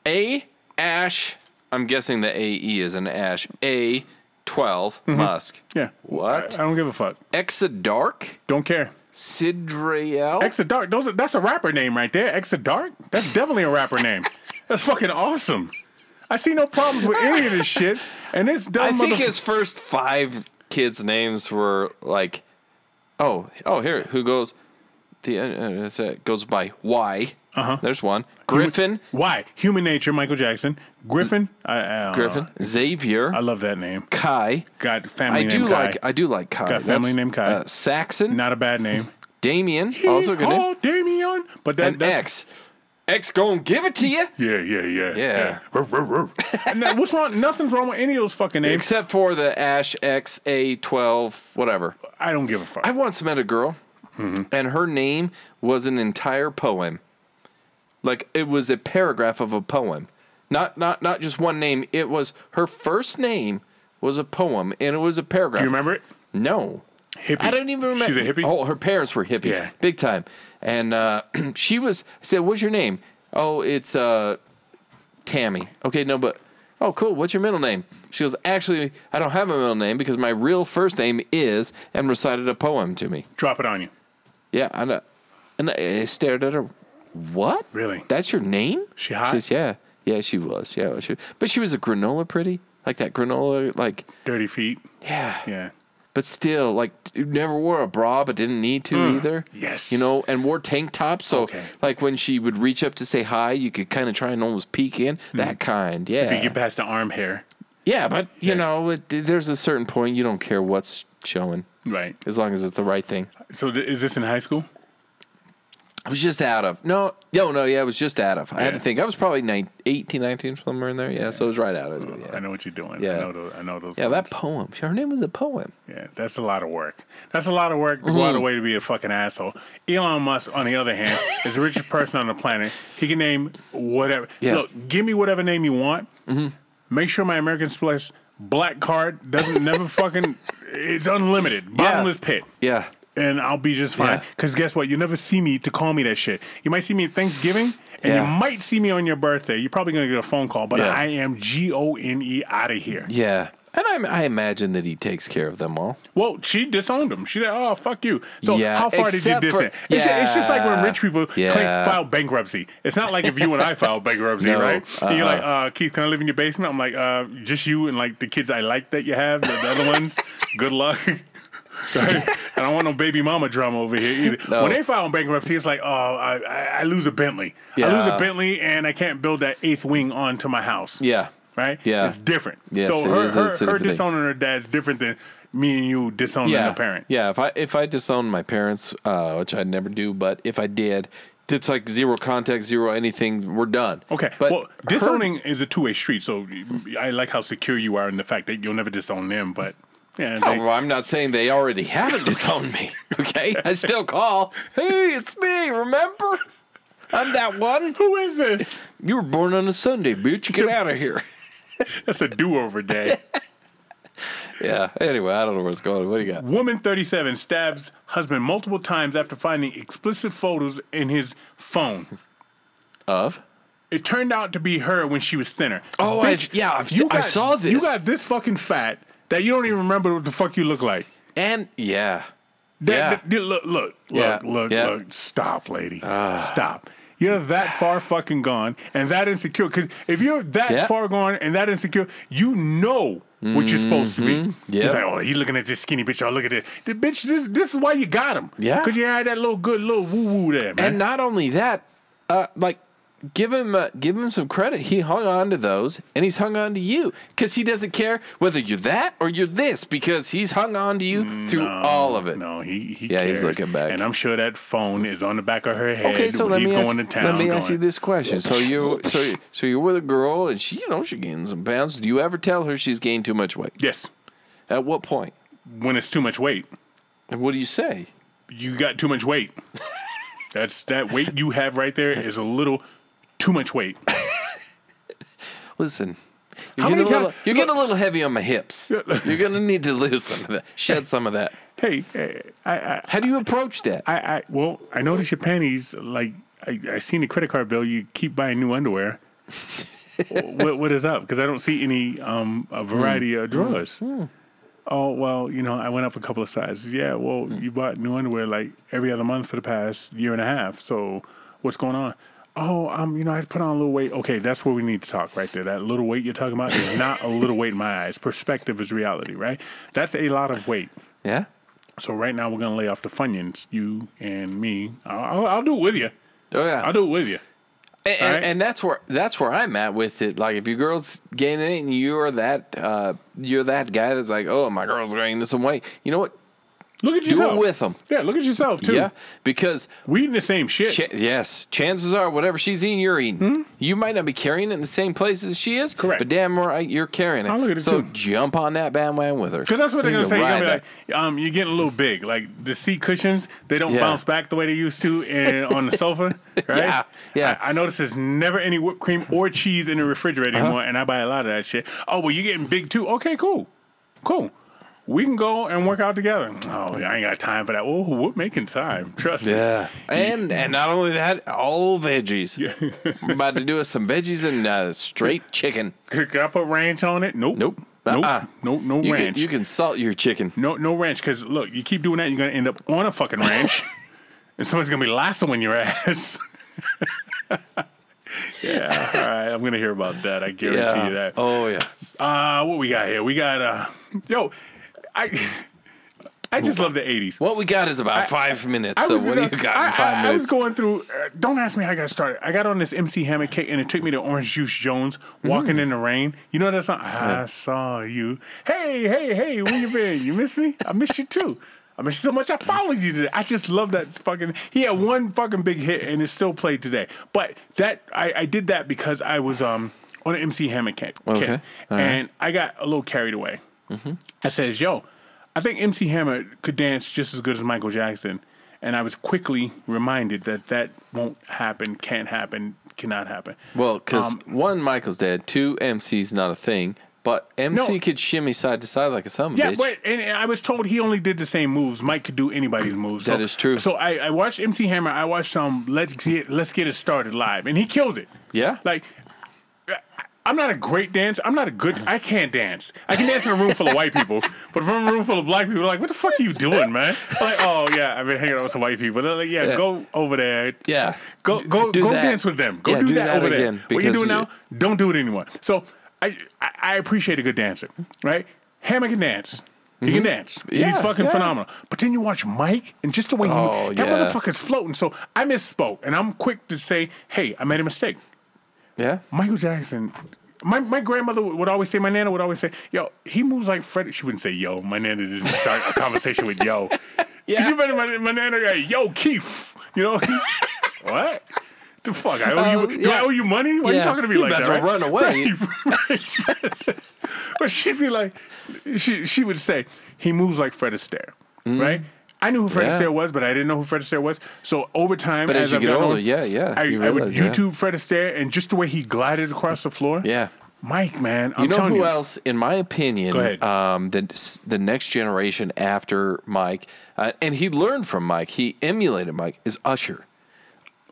A Ash. I'm guessing the A E is an Ash. A 12 mm-hmm. Musk. Yeah. What? I don't give a fuck. Exa Dark. Don't care. Sideræl. Exa Dark. Those are, that's a rapper name right there. Exa Dark. That's definitely a rapper name. That's fucking awesome. I see no problems with any of this shit. And this I dumb think his first five kids' names were like, oh, oh, here, who goes? The uh, uh, it's, uh, goes by Y. Uh-huh. There's one. Griffin. Why? Human Nature, Michael Jackson. Griffin. I, I Griffin. know. Xavier. I love that name. Kai. Got family I name do Kai. like. I do like Kai. Got family That's, named Kai. Uh, Saxon. Not a bad name. Damian. Also a good name. Oh, Damian. But that, And X. X gonna give it to you. Yeah, yeah, yeah. Yeah. And that, what's wrong? Nothing's wrong with any of those fucking names. Except for the Ash X A twelve whatever. I don't give a fuck. I once met a girl, and her name was an entire poem. Like it was a paragraph of a poem, not not not just one name. It was her first name was a poem, and it was a paragraph. Do you remember it? No, Hippie. I don't even remember. She's a hippie. Oh, her parents were hippies, Yeah. big time. And uh, she was I said, "What's your name?" Oh, it's uh, Tammy. Okay, no, but oh, cool. What's your middle name? She goes, "Actually, I don't have a middle name because my real first name is," and recited a poem to me. Drop it on you. Yeah, and uh, and I stared at her. What? Really? That's your name? She hot? She says, "Yeah, yeah, she was. Yeah, she, but she was a granola pretty, like that granola, like Dirty feet. yeah, Yeah. but still, like never wore a bra, but didn't need to either. yes. you know, and wore tank tops. So, Okay. like when she would reach up to say hi, you could kind of try and almost peek in. That kind, yeah, If you get past the arm hair. yeah. But you Yeah. know, it, there's a certain point you don't care what's showing Right. as long as it's the right thing. So th- is this in high school? I was just out of. No, no, no, yeah, I was just out of. I had to think. I was probably nine, 18, 19, somewhere in there. Yeah, so it was right out of. I Yeah, know what you're doing. Yeah. I know those. I know those. yeah that poem. Her name was a poem. Yeah, that's a lot of work. That's a lot of work to go out Mm-hmm. of the way to be a fucking asshole. Elon Musk, on the other hand, is the richest person on the planet. He can name whatever. Yeah. Mm-hmm. Look, give me whatever name you want. Make sure my American Express black card doesn't never fucking. It's unlimited, bottomless pit. Yeah. And I'll be just fine. Yeah. Because guess what? You never see me to call me that shit. You might see me at Thanksgiving, and Yeah. you might see me on your birthday. You're probably gonna get a phone call, but Yeah. I am G O N E out of here. Yeah. And I, I imagine that he takes care of them all. Well, she disowned him. She said, "Oh, fuck you." So Yeah, how far did you diss for- it? It's, it's just like when rich people claim, file bankruptcy. It's not like if you and I filed bankruptcy, No, right? And you're like, uh-uh. uh, "Keith, can I live in your basement?" I'm like, uh, "Just you and like the kids I like that you have. The, the other ones, good luck." Right? I don't want no baby mama drama over here either. No. When they file bankruptcy, it's like, oh, I, I, I lose a Bentley. I lose a Bentley, and I can't build that eighth wing onto my house Yeah. Right? Yeah. it's different. Yes, so her is. her, her disowning her dad is different than me and you disowning Yeah. a parent. Yeah. If I if I disowned my parents, uh, which I'd never do, but if I did, it's like zero contact, zero anything. We're done. Okay, But well, her- disowning is a two way street. So I like how secure you are in the fact that you'll never disown them, but yeah, Oh, they, well, I'm not saying they already haven't disowned me. Okay, I still call. Hey, it's me. Remember? I'm that one. who is this? You were born on a Sunday, bitch. Get out of here. That's a do over day. Yeah. Anyway, I don't know where it's going. What do you got? Woman 37 stabs husband multiple times after finding explicit photos in his phone. Of? It turned out to be her when she was thinner. Oh, oh I've- yeah, I've se- I saw this. You got this fucking fat that you don't even remember what the fuck you look like. And yeah. That, Yeah. that- look, look, Yeah, look, look, yeah. look. Stop, lady. Ah. Stop. You're that far fucking gone and that insecure. Because if you're that Yeah. far gone and that insecure, you know what you're supposed to be. Mm-hmm. Yeah. It's like, oh, he's looking at this skinny bitch. Oh, look at this. The bitch, this, this is why you got him. Yeah. Because you had that little good little woo woo there, man. And not only that, uh, like give him uh, give him some credit. He hung on to those, and he's hung on to you because he doesn't care whether you're that or you're this because he's hung on to you through all of it. no, he, he Yeah, he's looking back. And I'm sure that phone is on the back of her head. Okay, so let he's me ask, to town. let me ask you this question. So you so you- so you're with a girl and she you know she gained some pounds. Do you ever tell her she's gained too much weight? Yes. At what point? When it's too much weight. And what do you say? you got too much weight. That's that weight you have right there is a little too much weight. Listen. You're, How getting, many a little, times- you're getting a little heavy on my hips. You're gonna need to lose some of that, shed some of that. Hey, eh, I, I, How do you approach that? I, I, well, I noticed your panties. Like, I, I seen the credit card bill. You keep buying new underwear. what, what is up? Because I don't see any um a variety of drawers. Oh well, you know, I went up a couple of sizes. Yeah, well, you bought new underwear like every other month for the past year and a half. So what's going on? Oh, um, you know, I put on a little weight. Okay, that's where we need to talk right there. That little weight you're talking about is not a little weight in my eyes. Perspective is reality, right? That's a lot of weight. yeah. So right now we're gonna lay off the Funyuns, you and me. I'll, I'll, I'll do it with you. Oh yeah. I'll do it with you. And, and, right. and that's where that's where I'm at with it. Like if your girl's gaining it and you're that uh, you're that guy that's like, oh my girl's gaining some weight. You know what? Look at Do it yourself. with 'em. Yeah, look at yourself too. Yeah, because we eating the same shit. cha- yes, chances are whatever she's eating, you're eating. You might not be carrying it in the same place as she is. Hmm? Correct. But damn right, you're carrying it. I'll look at it so too. jump on that bandwagon with her. Because that's what they're You gonna say. You're gonna be like, um, you're getting a little big. Like the seat cushions, they don't Yeah. bounce back the way they used to in, on the sofa, right? Yeah, yeah. Uh-huh. I, I notice there's never any whipped cream or cheese in the refrigerator anymore, and I buy a lot of that shit. Oh, well, you're getting big too. Okay, cool, cool. We can go and work out together. Oh, I ain't got time for that. Oh, we're making time. Trust me. Yeah, and and not only that, all veggies. I'm about to do us some veggies and uh, straight chicken. Could I put ranch on it? Nope. Nope. Nope. Uh-uh. Nope. No You ranch. can, you can salt your chicken. No, no ranch. Because look, you keep doing that, you're gonna end up on a fucking ranch, and someone's gonna be lassoing your ass. yeah. All right. I'm gonna hear about that. I guarantee you that. Oh yeah. Uh, what we got here? We got uh, yo, I. I just love the '80s. What we got is about five minutes. I So what do you got I, in five I- I was going through. Uh, don't ask me how I got started. I got on this MC Hammer kick, and it took me to Oran Juice Jones, "Walking in the Rain." You know that song? I saw you. Hey, hey, hey, where you been? You miss me? I miss you too. I mean, so much I followed you today. I just love that fucking. He had one fucking big hit, and it's still played today. But that I, I did that because I was um on an MC Hammer kit, Okay. right. And I got a little carried away. I says, "Yo, I think MC Hammer could dance just as good as Michael Jackson." And I was quickly reminded that that won't happen, can't happen, cannot happen. Well, because Um, one, Michael's dead. Two, MC's not a thing. But MC No. could shimmy side to side like a son Yeah, bitch. but and I was told he only did the same moves. Mike could do anybody's moves. So, That is true. So I, I watched MC Hammer. I watched um Let's Get Let's Get It Started live, and he kills it. Yeah? Like I'm not a great dancer. I'm not a good. I can't dance. I can dance in a room full of white people, but if I'm in a room full of black people, like, what the fuck are you doing, man? I'm like, oh yeah, I've been hanging out with some white people. They're like, yeah, Yeah. go over there. Yeah. Go go Do go that. dance with them. Go Yeah, do, do that, that over again, there. What are you doing now? Don't do it anymore. So I, I I appreciate a good dancer, right? Hammer can dance. He can dance. Mm-hmm. Yeah, He's fucking yeah. phenomenal. But then you watch Mike and just the way he Oh, that yeah. motherfucker's floating. So I misspoke, and I'm quick to say, hey, I made a mistake. yeah. Michael Jackson. My, my grandmother would always say, my nana would always say, yo, he moves like Freddie. She wouldn't say yo. My nana didn't start a conversation with yo. Yeah. You better my, my nana go, yo, Keith. You know? what? The fuck? I owe you. Um, do I owe you money? Why are you talking to me You like that? better Right? run away. Right, but she'd be like, she she would say, he moves like Fred Astaire, right? I knew who Fred. Yeah. Astaire was, but I didn't know who Fred Astaire was. So over time, But as you I've get older, yeah, yeah, I, you I would realize, yeah. YouTube Fred Astaire, and just the way he glided across the floor. Yeah. Mike, man, I'm You know who you. else, in my opinion, um, the the next generation after Mike, uh, and he learned from Mike, he emulated Mike, is Usher.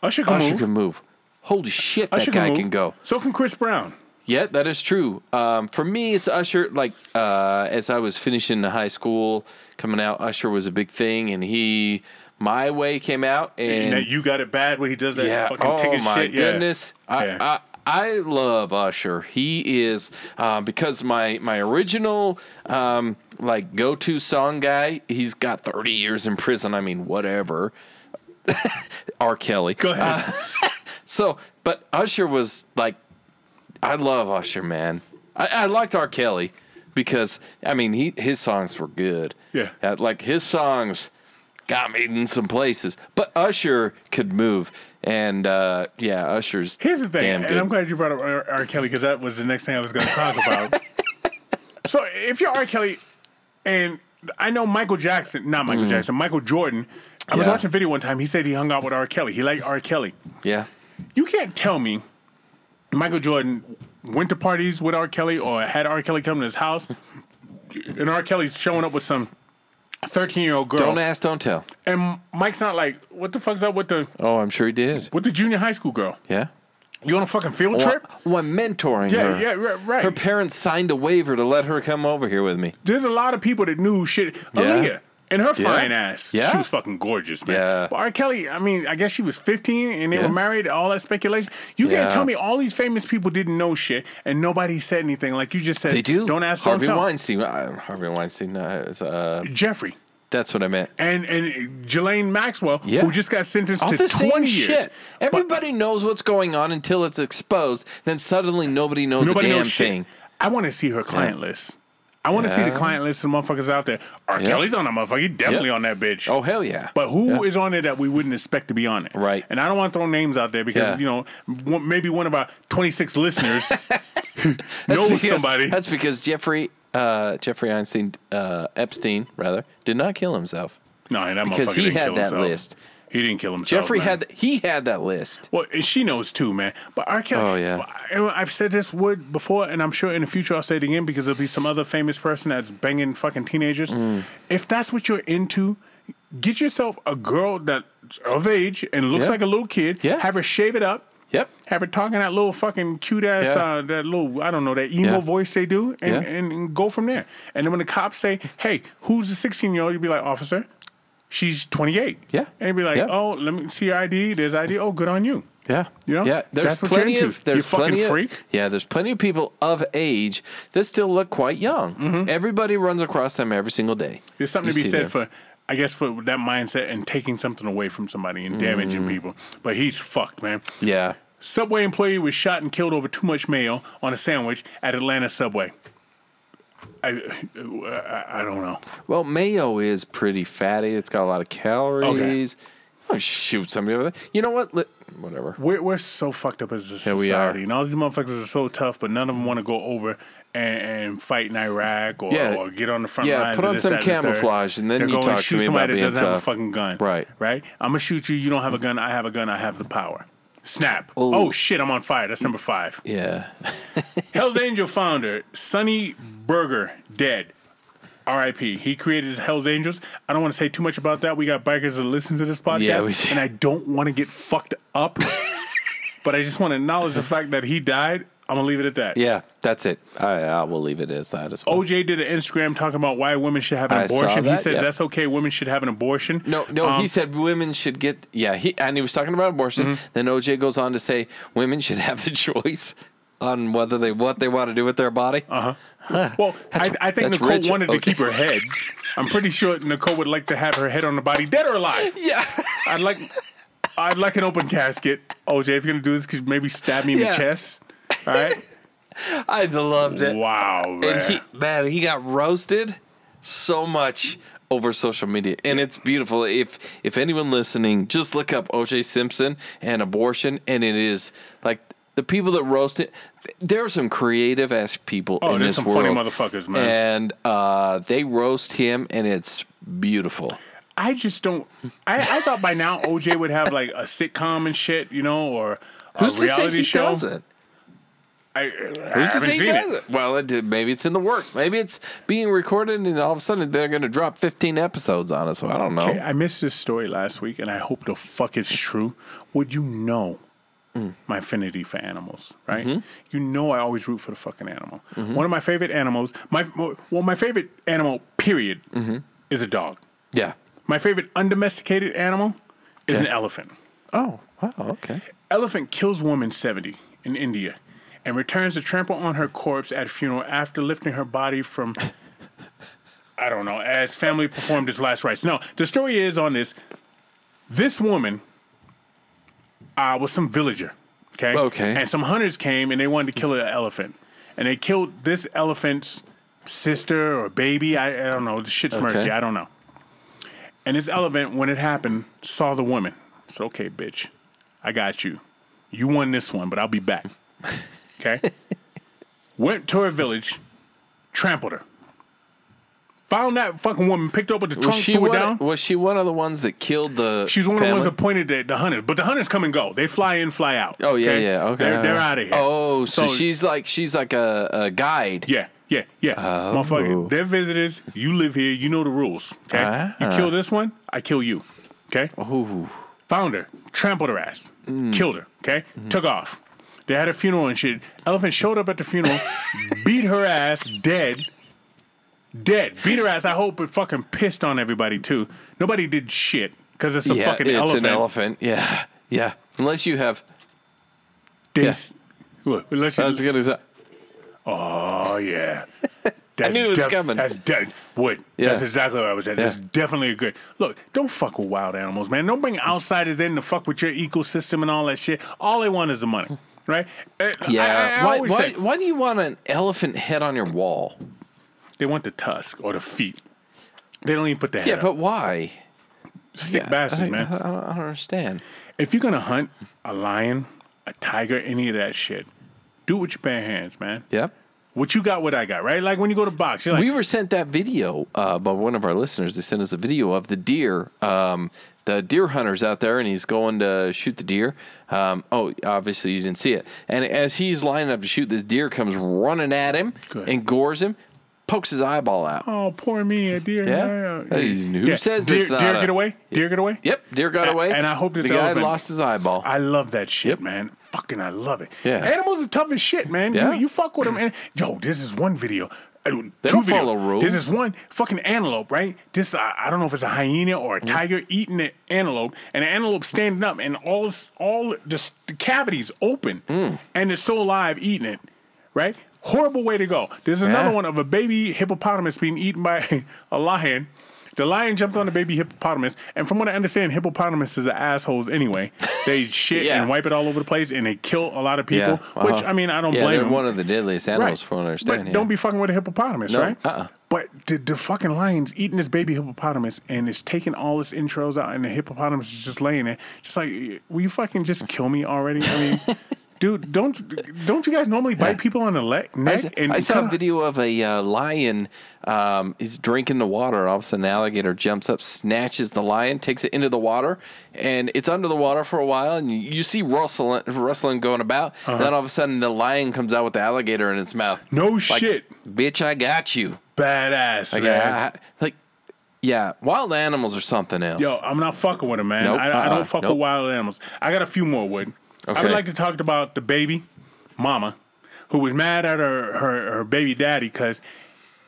Usher can Usher move. can move. Holy shit, Usher that guy move. can go. So can Chris Brown. Yeah, that is true. Um, for me, it's Usher. Like uh, as I was finishing the high school, coming out, Usher was a big thing, and he, My Way came out, And, and you got it bad when he does that yeah, fucking oh my shit. Goodness, Yeah. I, I I love Usher. He is uh, because my my original um, like go to song guy. He's got thirty years in prison. I mean, whatever. R. Kelly. Go ahead. So, but Usher was like, I love Usher, man. I, I liked R. Kelly because I mean, he his songs were good. Yeah. Uh, like his songs got me in some places, but Usher could move, and uh, yeah, Usher's Here's the thing, and. I'm glad you brought up R. R. Kelly because that was the next thing I was going to talk about. so if you're R. Kelly, and I know Michael Jackson, not Michael Jackson, Michael Jordan. I was Mm-hmm. Watching a video one time. He said he hung out with R. Kelly. He liked R. Kelly. yeah, You can't tell me Michael Jordan went to parties with R. Kelly or had R. Kelly come to his house, and R. Kelly's showing up with some 13 year old girl. don't ask, don't tell. and Mike's not like, what the fuck's up with the Oh, I'm sure he did. with the junior high school girl? Yeah. You on a fucking field trip? well, I'm mentoring Yeah, her. yeah, right, right. Her parents signed a waiver to let her come over here with me. There's a lot of people that knew shit. Yeah. Aaliyah and her Yeah. fine ass. Yeah. She was fucking gorgeous, man. Yeah. But R. Kelly, I mean, I guess she was 15 and they Yeah. were married, all that speculation. You Yeah. can't tell me all these famous people didn't know shit and nobody said anything. Like you just said, They do. Don't ask, Harvey don't. Weinstein. Uh, Harvey Weinstein. Uh, is, uh, Jeffrey. that's what I meant. And and Ghislaine Maxwell, Yeah. who just got sentenced All to the 20 same years. shit. Everybody knows what's going on until it's exposed. Then suddenly nobody knows Nobody a damn knows shit. I want to see her client list. I want to see the client list of motherfuckers out there. R. Yeah. Kelly's on that motherfucker. He definitely Yeah. on that bitch. Oh hell yeah! But who is on there that we wouldn't expect to be on it? Right. And I don't want to throw names out there because Yeah. you know one- maybe one of our 26 listeners That's knows because, somebody. That's because Jeffrey uh, Jeffrey Einstein uh, Epstein rather did not kill himself. no, and that because motherfucker he didn't had kill that himself. list. He didn't kill himself. Jeffrey man. had he had that list. Well, she knows too, man. But R. Kelly. Oh, yeah. I- I've said this word before, and I'm sure in the future I'll say it again because there'll be some other famous person that's banging fucking teenagers. Mm. If that's what you're into, get yourself a girl that's of age and looks Yeah. like a little kid. Yeah. Have her shave it up. Yep. Have her talking that little fucking cute ass, Yeah. uh, that little, I don't know, that emo Yeah. voice they do, and, Yeah. and, and go from there. And then when the cops say, hey, who's the 16 year old? You'd be like, officer, she's 28. Yeah. And be like, Yeah. oh, let me see your ID. There's ID. Oh, good on you. Yeah, You know? yeah. There's That's what you're plenty of there's You fucking plenty of- freak. yeah, there's plenty of people of age that still look quite young. Mm-hmm. Everybody runs across them every single day. There's something You to be said them. for, I guess, for that mindset and taking something away from somebody and damaging people. But he's fucked, man. Yeah, Subway employee was shot and killed over too much mayo on a sandwich at Atlanta Subway. I, I I don't know. Well, mayo is pretty fatty. It's got a lot of calories. Oh, shoot somebody over there. You know what? Whatever. We're we're so fucked up as a Yeah, we are. society, and all these motherfuckers are so tough, but none of them want to go over and, and fight in Iraq or, Yeah. or get on the front Yeah, lines. put on this, some that, and the third. camouflage, and then They're you going talk to shoot somebody about that doesn't have a fucking gun. Right. right. I'm gonna shoot you. You don't have a gun. I have a gun. I have the power. Snap. Oh. Oh shit! I'm on fire. That's number five. Yeah. Hell's Angel founder Sonny Barger dead. R.I.P. He created Hell's Angels. I don't want to say too much about that. We got bikers that listen to this podcast, Yeah, we do. and I don't want to get fucked up. but I just want to acknowledge the fact that he died. I'm gonna leave it at that. Yeah, that's it. I, I will leave it as that as well. OJ did an Instagram talking about why women should have an I abortion. He says yeah. that's okay. Women should have an abortion. No, no, Um, he said women should get yeah, he and he was talking about abortion. Mm-hmm. Then OJ goes on to say women should have the choice on whether they what they want to do with their body. Uh-huh. Well, I, I think Nicole rich. wanted to keep her head. I'm pretty sure Nicole would like to have her head on the body, dead or alive. Yeah. I'd like, I'd like an open casket. OJ, if you're gonna do this, could you maybe stab me in Yeah. the chest? All right. I loved it. Wow, man. And he man, he got roasted so much over social media. And it's beautiful. If if anyone listening, just look up OJ Simpson and abortion and it is like the people that roast it, there are some creative ass people Oh, in there's this some funny world. motherfuckers, man. And uh, they roast him and it's beautiful. I just don't. I, I thought by now OJ would have like a sitcom and shit, you know, or a Who's reality show. I, I haven't seen it. Well, it did, maybe it's in the works. Maybe it's being recorded, and all of a sudden they're going to drop 15 episodes on it. So I don't know. Okay, I missed this story last week, and I hope the fuck it's true. Would you know Mm. my affinity for animals? Right? Mm-hmm. You know, I always root for the fucking animal. One of my favorite animals, my well, my favorite animal, period, Mm-hmm. is a dog. Yeah. My favorite undomesticated animal is an elephant. Oh, wow. Okay. Elephant kills woman 70 in India and returns to trample on her corpse at funeral after lifting her body from, I don't know, as family performed its last rites. No, the story is on this this woman uh, was some villager, okay? Okay. And some hunters came and they wanted to kill an elephant. And they killed this elephant's sister or baby. I, I don't know. The shit's murky. Okay. I don't know. And this elephant, when it happened, saw the woman. Said, okay, bitch, I got you. You won this one, but I'll be back. Okay? Went to her village, trampled her. Found that fucking woman, picked up with the trunk, she, threw one, down. was she one of the ones that killed the She's one of the ones that pointed at the hunters, but the hunters come and go. They fly in, fly out. Oh yeah, yeah. Okay, they're, they're out of here. Oh, so, she's like she's like a, a guide. yeah, yeah, yeah. Oh. Motherfucker, they're visitors. You live here. You know the rules. Okay, you Ah. kill this one, I kill you. Okay, Ooh. found her, trampled her ass, Mm. killed her. Okay, Mm-hmm. took off. They had a funeral and shit. Elephant showed up at the funeral, beat her ass, dead. Dead. Beat her ass. I hope it fucking pissed on everybody too. Nobody did shit because it's a Yeah, fucking it's elephant. an elephant. Yeah, yeah. Unless you have, This, Look, unless you- that's good as. Oh yeah. That's knew it was coming. That's dead wood. Yeah. That's exactly what I was saying. That's definitely a good look. Don't fuck with wild animals, man. Don't bring outsiders in to fuck with your ecosystem and all that shit. All they want is the money, right? Uh, I- I- Yeah. I why, why, say why do you want an elephant head on your wall? they want the tusk or the feet. They don't even put the head Yeah, up. but why? Sick Yeah, bastards, I, man. I, I don't, I don't understand. if you're gonna hunt a lion, a tiger, any of that shit, do it with your bare hands, man. Yep. What you got, what I got, right? Like when you go to box, you're like, we were sent that video uh, by one of our listeners. They sent us a video of the deer, um, the deer hunters out there, and he's going to shoot the deer. Um, oh, obviously you didn't see it. And as he's lining up to shoot, this deer comes running at him Good. and gores him, pokes his eyeball out. oh, poor me, a deer. Yeah? Who says deer, it's not deer a- get away? Deer get away? Yep, deer got away. and I hope this the guy elephant- lost his eyeball. I love that shit, Yep. man. Fucking, I love it. Yeah. Animals are tough as shit, man. Yeah. You, you fuck with them, and yo, this is one video. Uh, Two don't videos. follow rules. This is one fucking antelope, right? This I, I don't know if it's a hyena or a Mm. tiger eating an antelope, and the antelope standing up, and all this- all just the cavities open, Mm. and it's still alive eating it, right? Horrible way to go. There's another Yeah. one of a baby hippopotamus being eaten by a lion. The lion jumped on the baby hippopotamus, and from what I understand, hippopotamuses are assholes anyway. They shit Yeah. and wipe it all over the place, and they kill a lot of people. Yeah, Which uh-huh. I mean, I don't Yeah, blame they're them. one of the deadliest animals, from what I understand. But yeah. don't be fucking with a hippopotamus, No, right? uh-uh. But the, the fucking lion's eating this baby hippopotamus and it's taking all its intros out, and the hippopotamus is just laying there, just like, will you fucking just kill me already? I mean, dude, don't don't you guys normally bite people on the leg, I neck? saw, and I saw a video of a uh, lion. Um, he's drinking the water. All of a sudden, an alligator jumps up, snatches the lion, takes it into the water, and it's under the water for a while. And you, see rustling, rustling going about. Uh-huh. And then all of a sudden, the lion comes out with the alligator in its mouth. No Like, shit, bitch! I got you. badass. Like, man. I- I- like, yeah, wild animals are something else. Yo, I'm not fucking with him, man. Nope, I, I uh-uh, don't fuck nope. with wild animals. I got a few more, Wood. I would like to talk about the baby, mama, who was mad at her her, her baby daddy because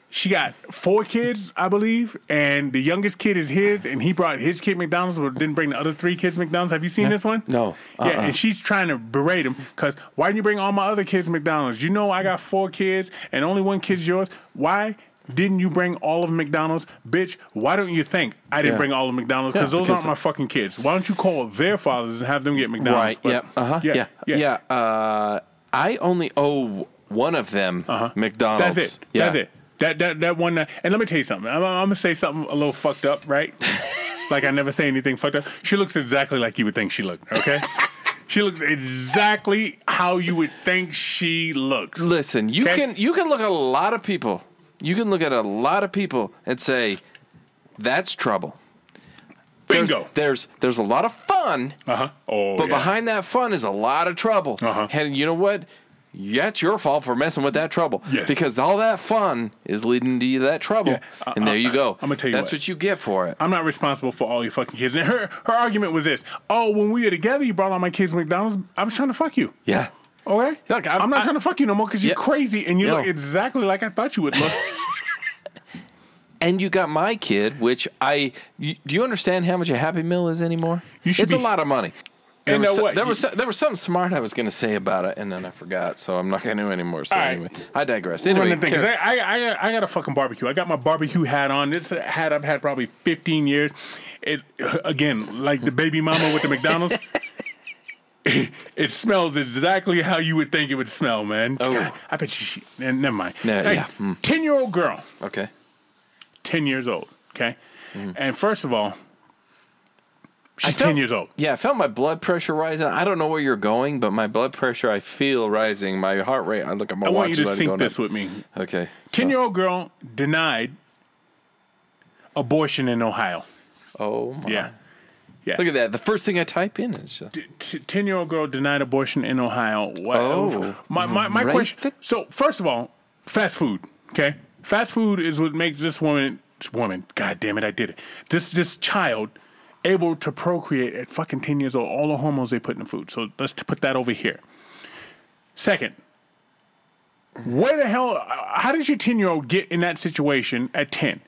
she got four kids, I believe, and the youngest kid is his, and he brought his kid McDonald's, but didn't bring the other three kids McDonald's. Have you seen this one? No. Yeah, Uh-uh. and she's trying to berate him because why didn't you bring all my other kids McDonald's? You know I got four kids and only one kid's yours. Why? Didn't you bring all of McDonald's? Bitch, why don't you think I didn't Yeah. bring all of McDonald's? Because Yeah, those because- aren't my fucking kids. Why don't you call their fathers and have them get McDonald's? Right. But- yep. Uh huh. Yeah. Yeah. Uh, I only owe one of them McDonald's. Uh-huh. That's it. Yeah. That's it. That that that one. That, and let me tell you something. I'm, I'm gonna say something a little fucked up, right? like I never say anything fucked up. She looks exactly like you would think she looked. Okay. she looks exactly how you would think she looks. Listen, you Okay. can you can look at a lot of people. You can look at a lot of people and say, "That's trouble." There's, Bingo. there's there's a lot of fun, Uh huh. Oh. but yeah. behind that fun is a lot of trouble. Uh-huh. And you know what? That's your fault for messing with that trouble. Yes. Because all that fun is leading to that trouble. Yeah. Uh, and there you go. I'm gonna tell you That's what. what. you get for it. I'm not responsible for all your fucking kids. And her her argument was this: Oh, when we were together, you brought all my kids to McDonald's. I was trying to fuck you. yeah. Okay. Look, I'm, I'm- not I- trying to fuck you no more because you're crazy and you Yo. look exactly like I thought you would look. And you got my kid, which I. You, do you understand how much a Happy Meal is anymore? You should it's a lot of money. There And was, know so- what? there You- was so- there was something smart I was going to say about it, and then I forgot, so I'm not going to anymore. So right. anyway, I digress. Anyway, the thing, I, I, I, I got a fucking barbecue. I got my barbecue hat on. This hat I've had probably 15 years. It again, like the baby mama with the McDonald's. it, smells exactly how you would think it would smell, man. Oh. God, I bet you. She, never mind. No, yeah, mm. Ten year old girl, okay. ten years old. Okay, Mm-hmm. and first of all, she's felt- ten years old. Yeah, I felt my blood pressure rising. I don't know where you're going, but my blood pressure I feel rising. My heart rate. I look at my I watch. want you to sync this down. with me. Okay. Ten so- year old girl denied abortion in Ohio. Oh my. Yeah. Yeah. Look at that. The first thing I type in is uh, just, ten year old girl denied abortion in Ohio. Wow. Oh. my my, my Rape question. vic- So first of all, fast food. Okay, fast food is what makes this woman woman. God damn it, I did it. This this child able to procreate at fucking ten years old. All the hormones they put in the food. So let's put that over here. Second. Where the hell? Uh, how did your ten year old get in that situation at ten?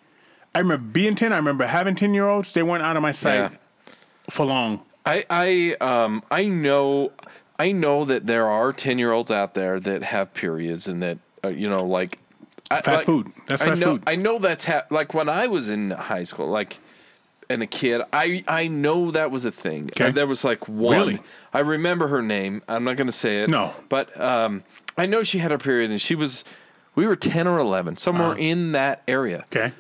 I remember being ten. I remember having ten year olds. They weren't out of my sight Yeah. For long. I I um I know I know that there are ten year olds out there that have periods and that uh, you know like I, Fast like, food. That's I fast know food. I know that's ha- like when I was in high school like and a kid I I know that was a thing. Okay. Uh, there was like one. Really? I remember her name. I'm not going to say it. No. But um I know she had a period and she was we were 10 or 11 somewhere Uh-huh. in that area. Okay.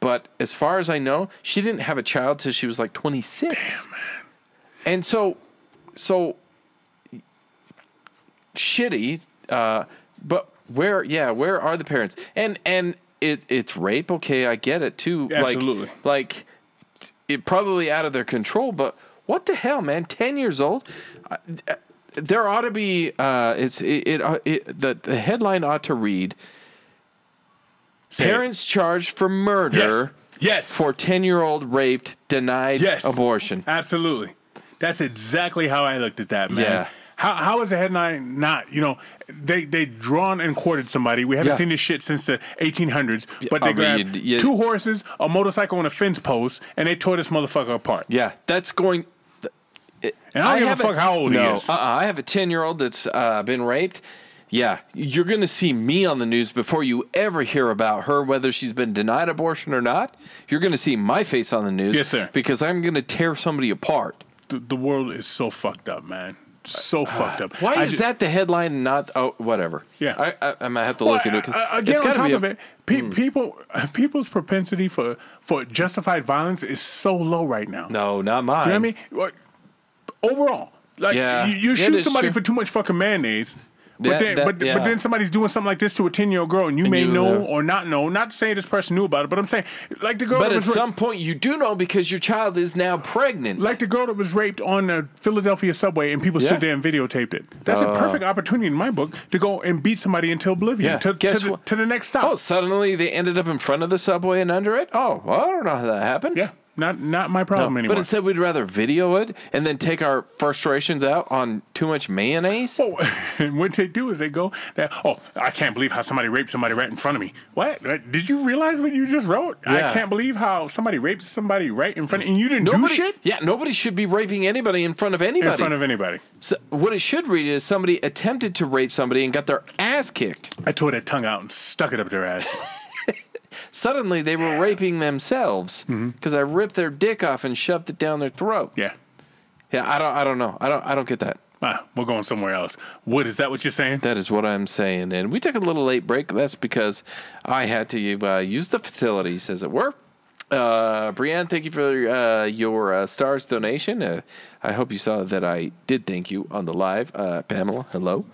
But as far as I know, she didn't have a child till she was like 26. Damn, man. And so, so shitty. Uh, but where? Yeah, where are the parents? And and it it's rape. Okay, I get it too. Absolutely. Like like it probably out of their control. But what the hell, man? Ten years old. I- There ought to be. Uh, it's it, it, uh, it. The the headline ought to read. Parents charged for murder Yes. Yes. for 10 year old raped, denied yes. abortion. Absolutely. That's exactly how I looked at that, man. Yeah. How how is the headline not? You know, they they drawn and quartered somebody. We haven't Yeah. seen this shit since the 1800s. But I they mean, grabbed you- you- two horses, a motorcycle, and a fence post, and they tore this motherfucker apart. Yeah, that's going. And I don't give a have fuck how old he is. Uh-uh, I have a 10 year old that's uh, been raped. Yeah, you're going to see me on the news before you ever hear about her, whether she's been denied abortion or not. You're going to see my face on the news. Yes, sir. Because I'm going to tear somebody apart. The, the world is so fucked up, man. So uh, fucked up. Why I is ju- that the headline? and Not oh, whatever. Yeah. I, I, I might have to Well, look into it. 'cause uh, uh again, it's on top be a- of it, pe- hmm. people people's propensity for for justified violence is so low right now. No, not mine. You know what I mean? Overall, like Yeah. you, you shoot somebody true. for too much fucking mayonnaise. But That- then, that- but, yeah. but then somebody's doing something like this to a ten year old girl, and you may you know or not know. Not saying this person knew about it, but I'm saying like the girl But that at ra- some point, you do know because your child is now pregnant. like the girl that was raped on the Philadelphia subway, and people Yeah. stood there and videotaped it. That's a uh. perfect opportunity in my book to go and beat somebody into oblivion Yeah. to, to, Guess the, what? to the next stop. Oh, suddenly they ended up in front of the subway and under it. Oh, well, I don't know how that happened. yeah, not not my problem anymore. But instead, we'd rather video it and then take our frustrations out on too much mayonnaise. Oh, and what they do is they go, that, oh, I can't believe how somebody raped somebody right in front of me. What? What? Did you realize what you just wrote? Yeah. I can't believe how somebody raped somebody right in front of and you didn't Nobody, do shit yeah, nobody should be raping anybody in front of anybody. in front of anybody. So what it should read is somebody attempted to rape somebody and got their ass kicked. I tore their tongue out and stuck it up their ass. Suddenly, they were raping themselves because I ripped their dick off and shoved it down their throat. yeah. Yeah, I don't, I don't know. I don't, I don't get that. Ah, we're going somewhere else. What is that? What you're saying? That is what I'm saying. And we took a little late break. That's because I had to uh, use the facilities, as it were. Uh, Brianne, thank you for uh, your uh, stars donation. Uh, I hope you saw that I did thank you on the live. Uh, Pamela, hello.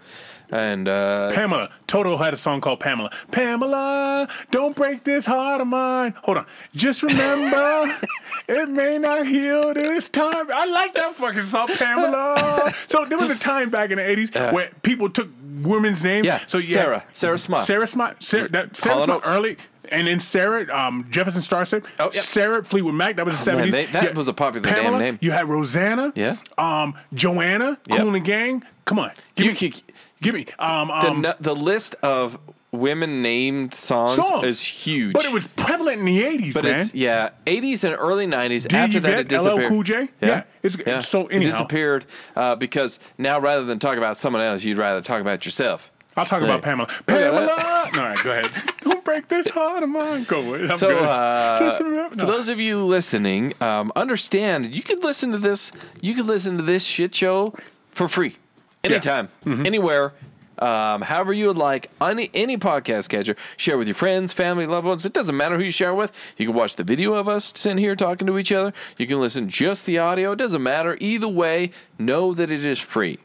And uh, Pamela. Toto had a song called Pamela. Pamela, don't break this heart of mine. Hold on. Just remember, it may not heal this time. I like that fucking song, Pamela. so there was a time back in the 80s where people took women's names. Yeah, so you Sarah. Sarah Smart. Sarah Smart. Sarah, that, Sarah Smart early. And then Sarah, um, Jefferson Starship. Oh, yep. Sarah Fleetwood Mac. That was the Oh, man, 70s. they- that was a popular damn name. You had Rosanna. Yeah. Um, Joanna. Yep. Kool and the Gang. Come on. Give you, me. could- Give me. Um, the, um, the list of women named songs, songs. is huge. But it was prevalent in the 80s, But man. it's yeah, 80s and early 90s. D. After that, it disappeared. LL Cool J? Yeah, it's- so it disappeared uh, because now rather than talk about someone else, you'd rather talk about yourself. I'll talk about Pamela. Pamela! All right, go ahead. Don't break this heart of mine. Go with it. I'm So, good. uh, remember- for those of you listening, um, understand you could listen to this. You could listen to this shit show for free, anytime, Mm-hmm. anywhere. Um, however you would like, any any podcast catcher, share with your friends, family, loved ones. It doesn't matter who you share with. You can watch the video of us sitting here talking to each other. You can listen just the audio. It doesn't matter. Either way, know that it is free.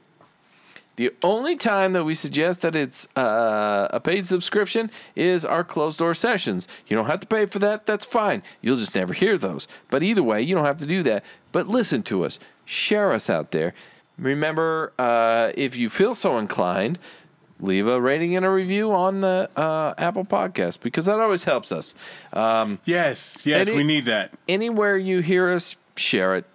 The only time that we suggest that it's uh, a paid subscription is our closed door sessions. You don't have to pay for that. That's fine. You'll just never hear those. But either way, you don't have to do that. But listen to us, share us out there. Remember, uh, if you feel so inclined, leave a rating and a review on the uh, Apple Podcast because that always helps us. Um, Yes, yes, Any- we need that. anywhere you hear us, share it.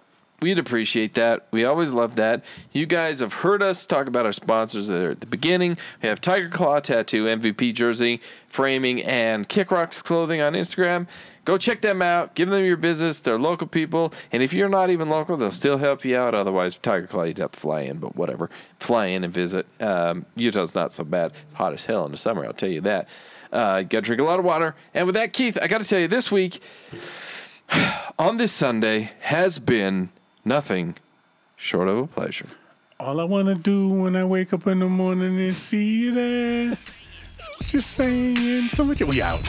We'd appreciate that. We always love that. You guys have heard us talk about our sponsors that are at the beginning. We have Tiger Claw Tattoo, MVP Jersey, Framing, and Kick Rocks Clothing on Instagram. Go check them out. Give them your business. They're local people. And if you're not even local, they'll still help you out. Otherwise, Tiger Claw, you'd have to fly in, but whatever. Fly in and visit. Um, Utah's not so bad. Hot as hell in the summer, I'll tell you that. Uh, you got to drink a lot of water. And with that, Keith, I got to tell you, this week, on this Sunday has been nothing short of a pleasure. All I want to do when I wake up in the morning is see you. So just saying so much. We out.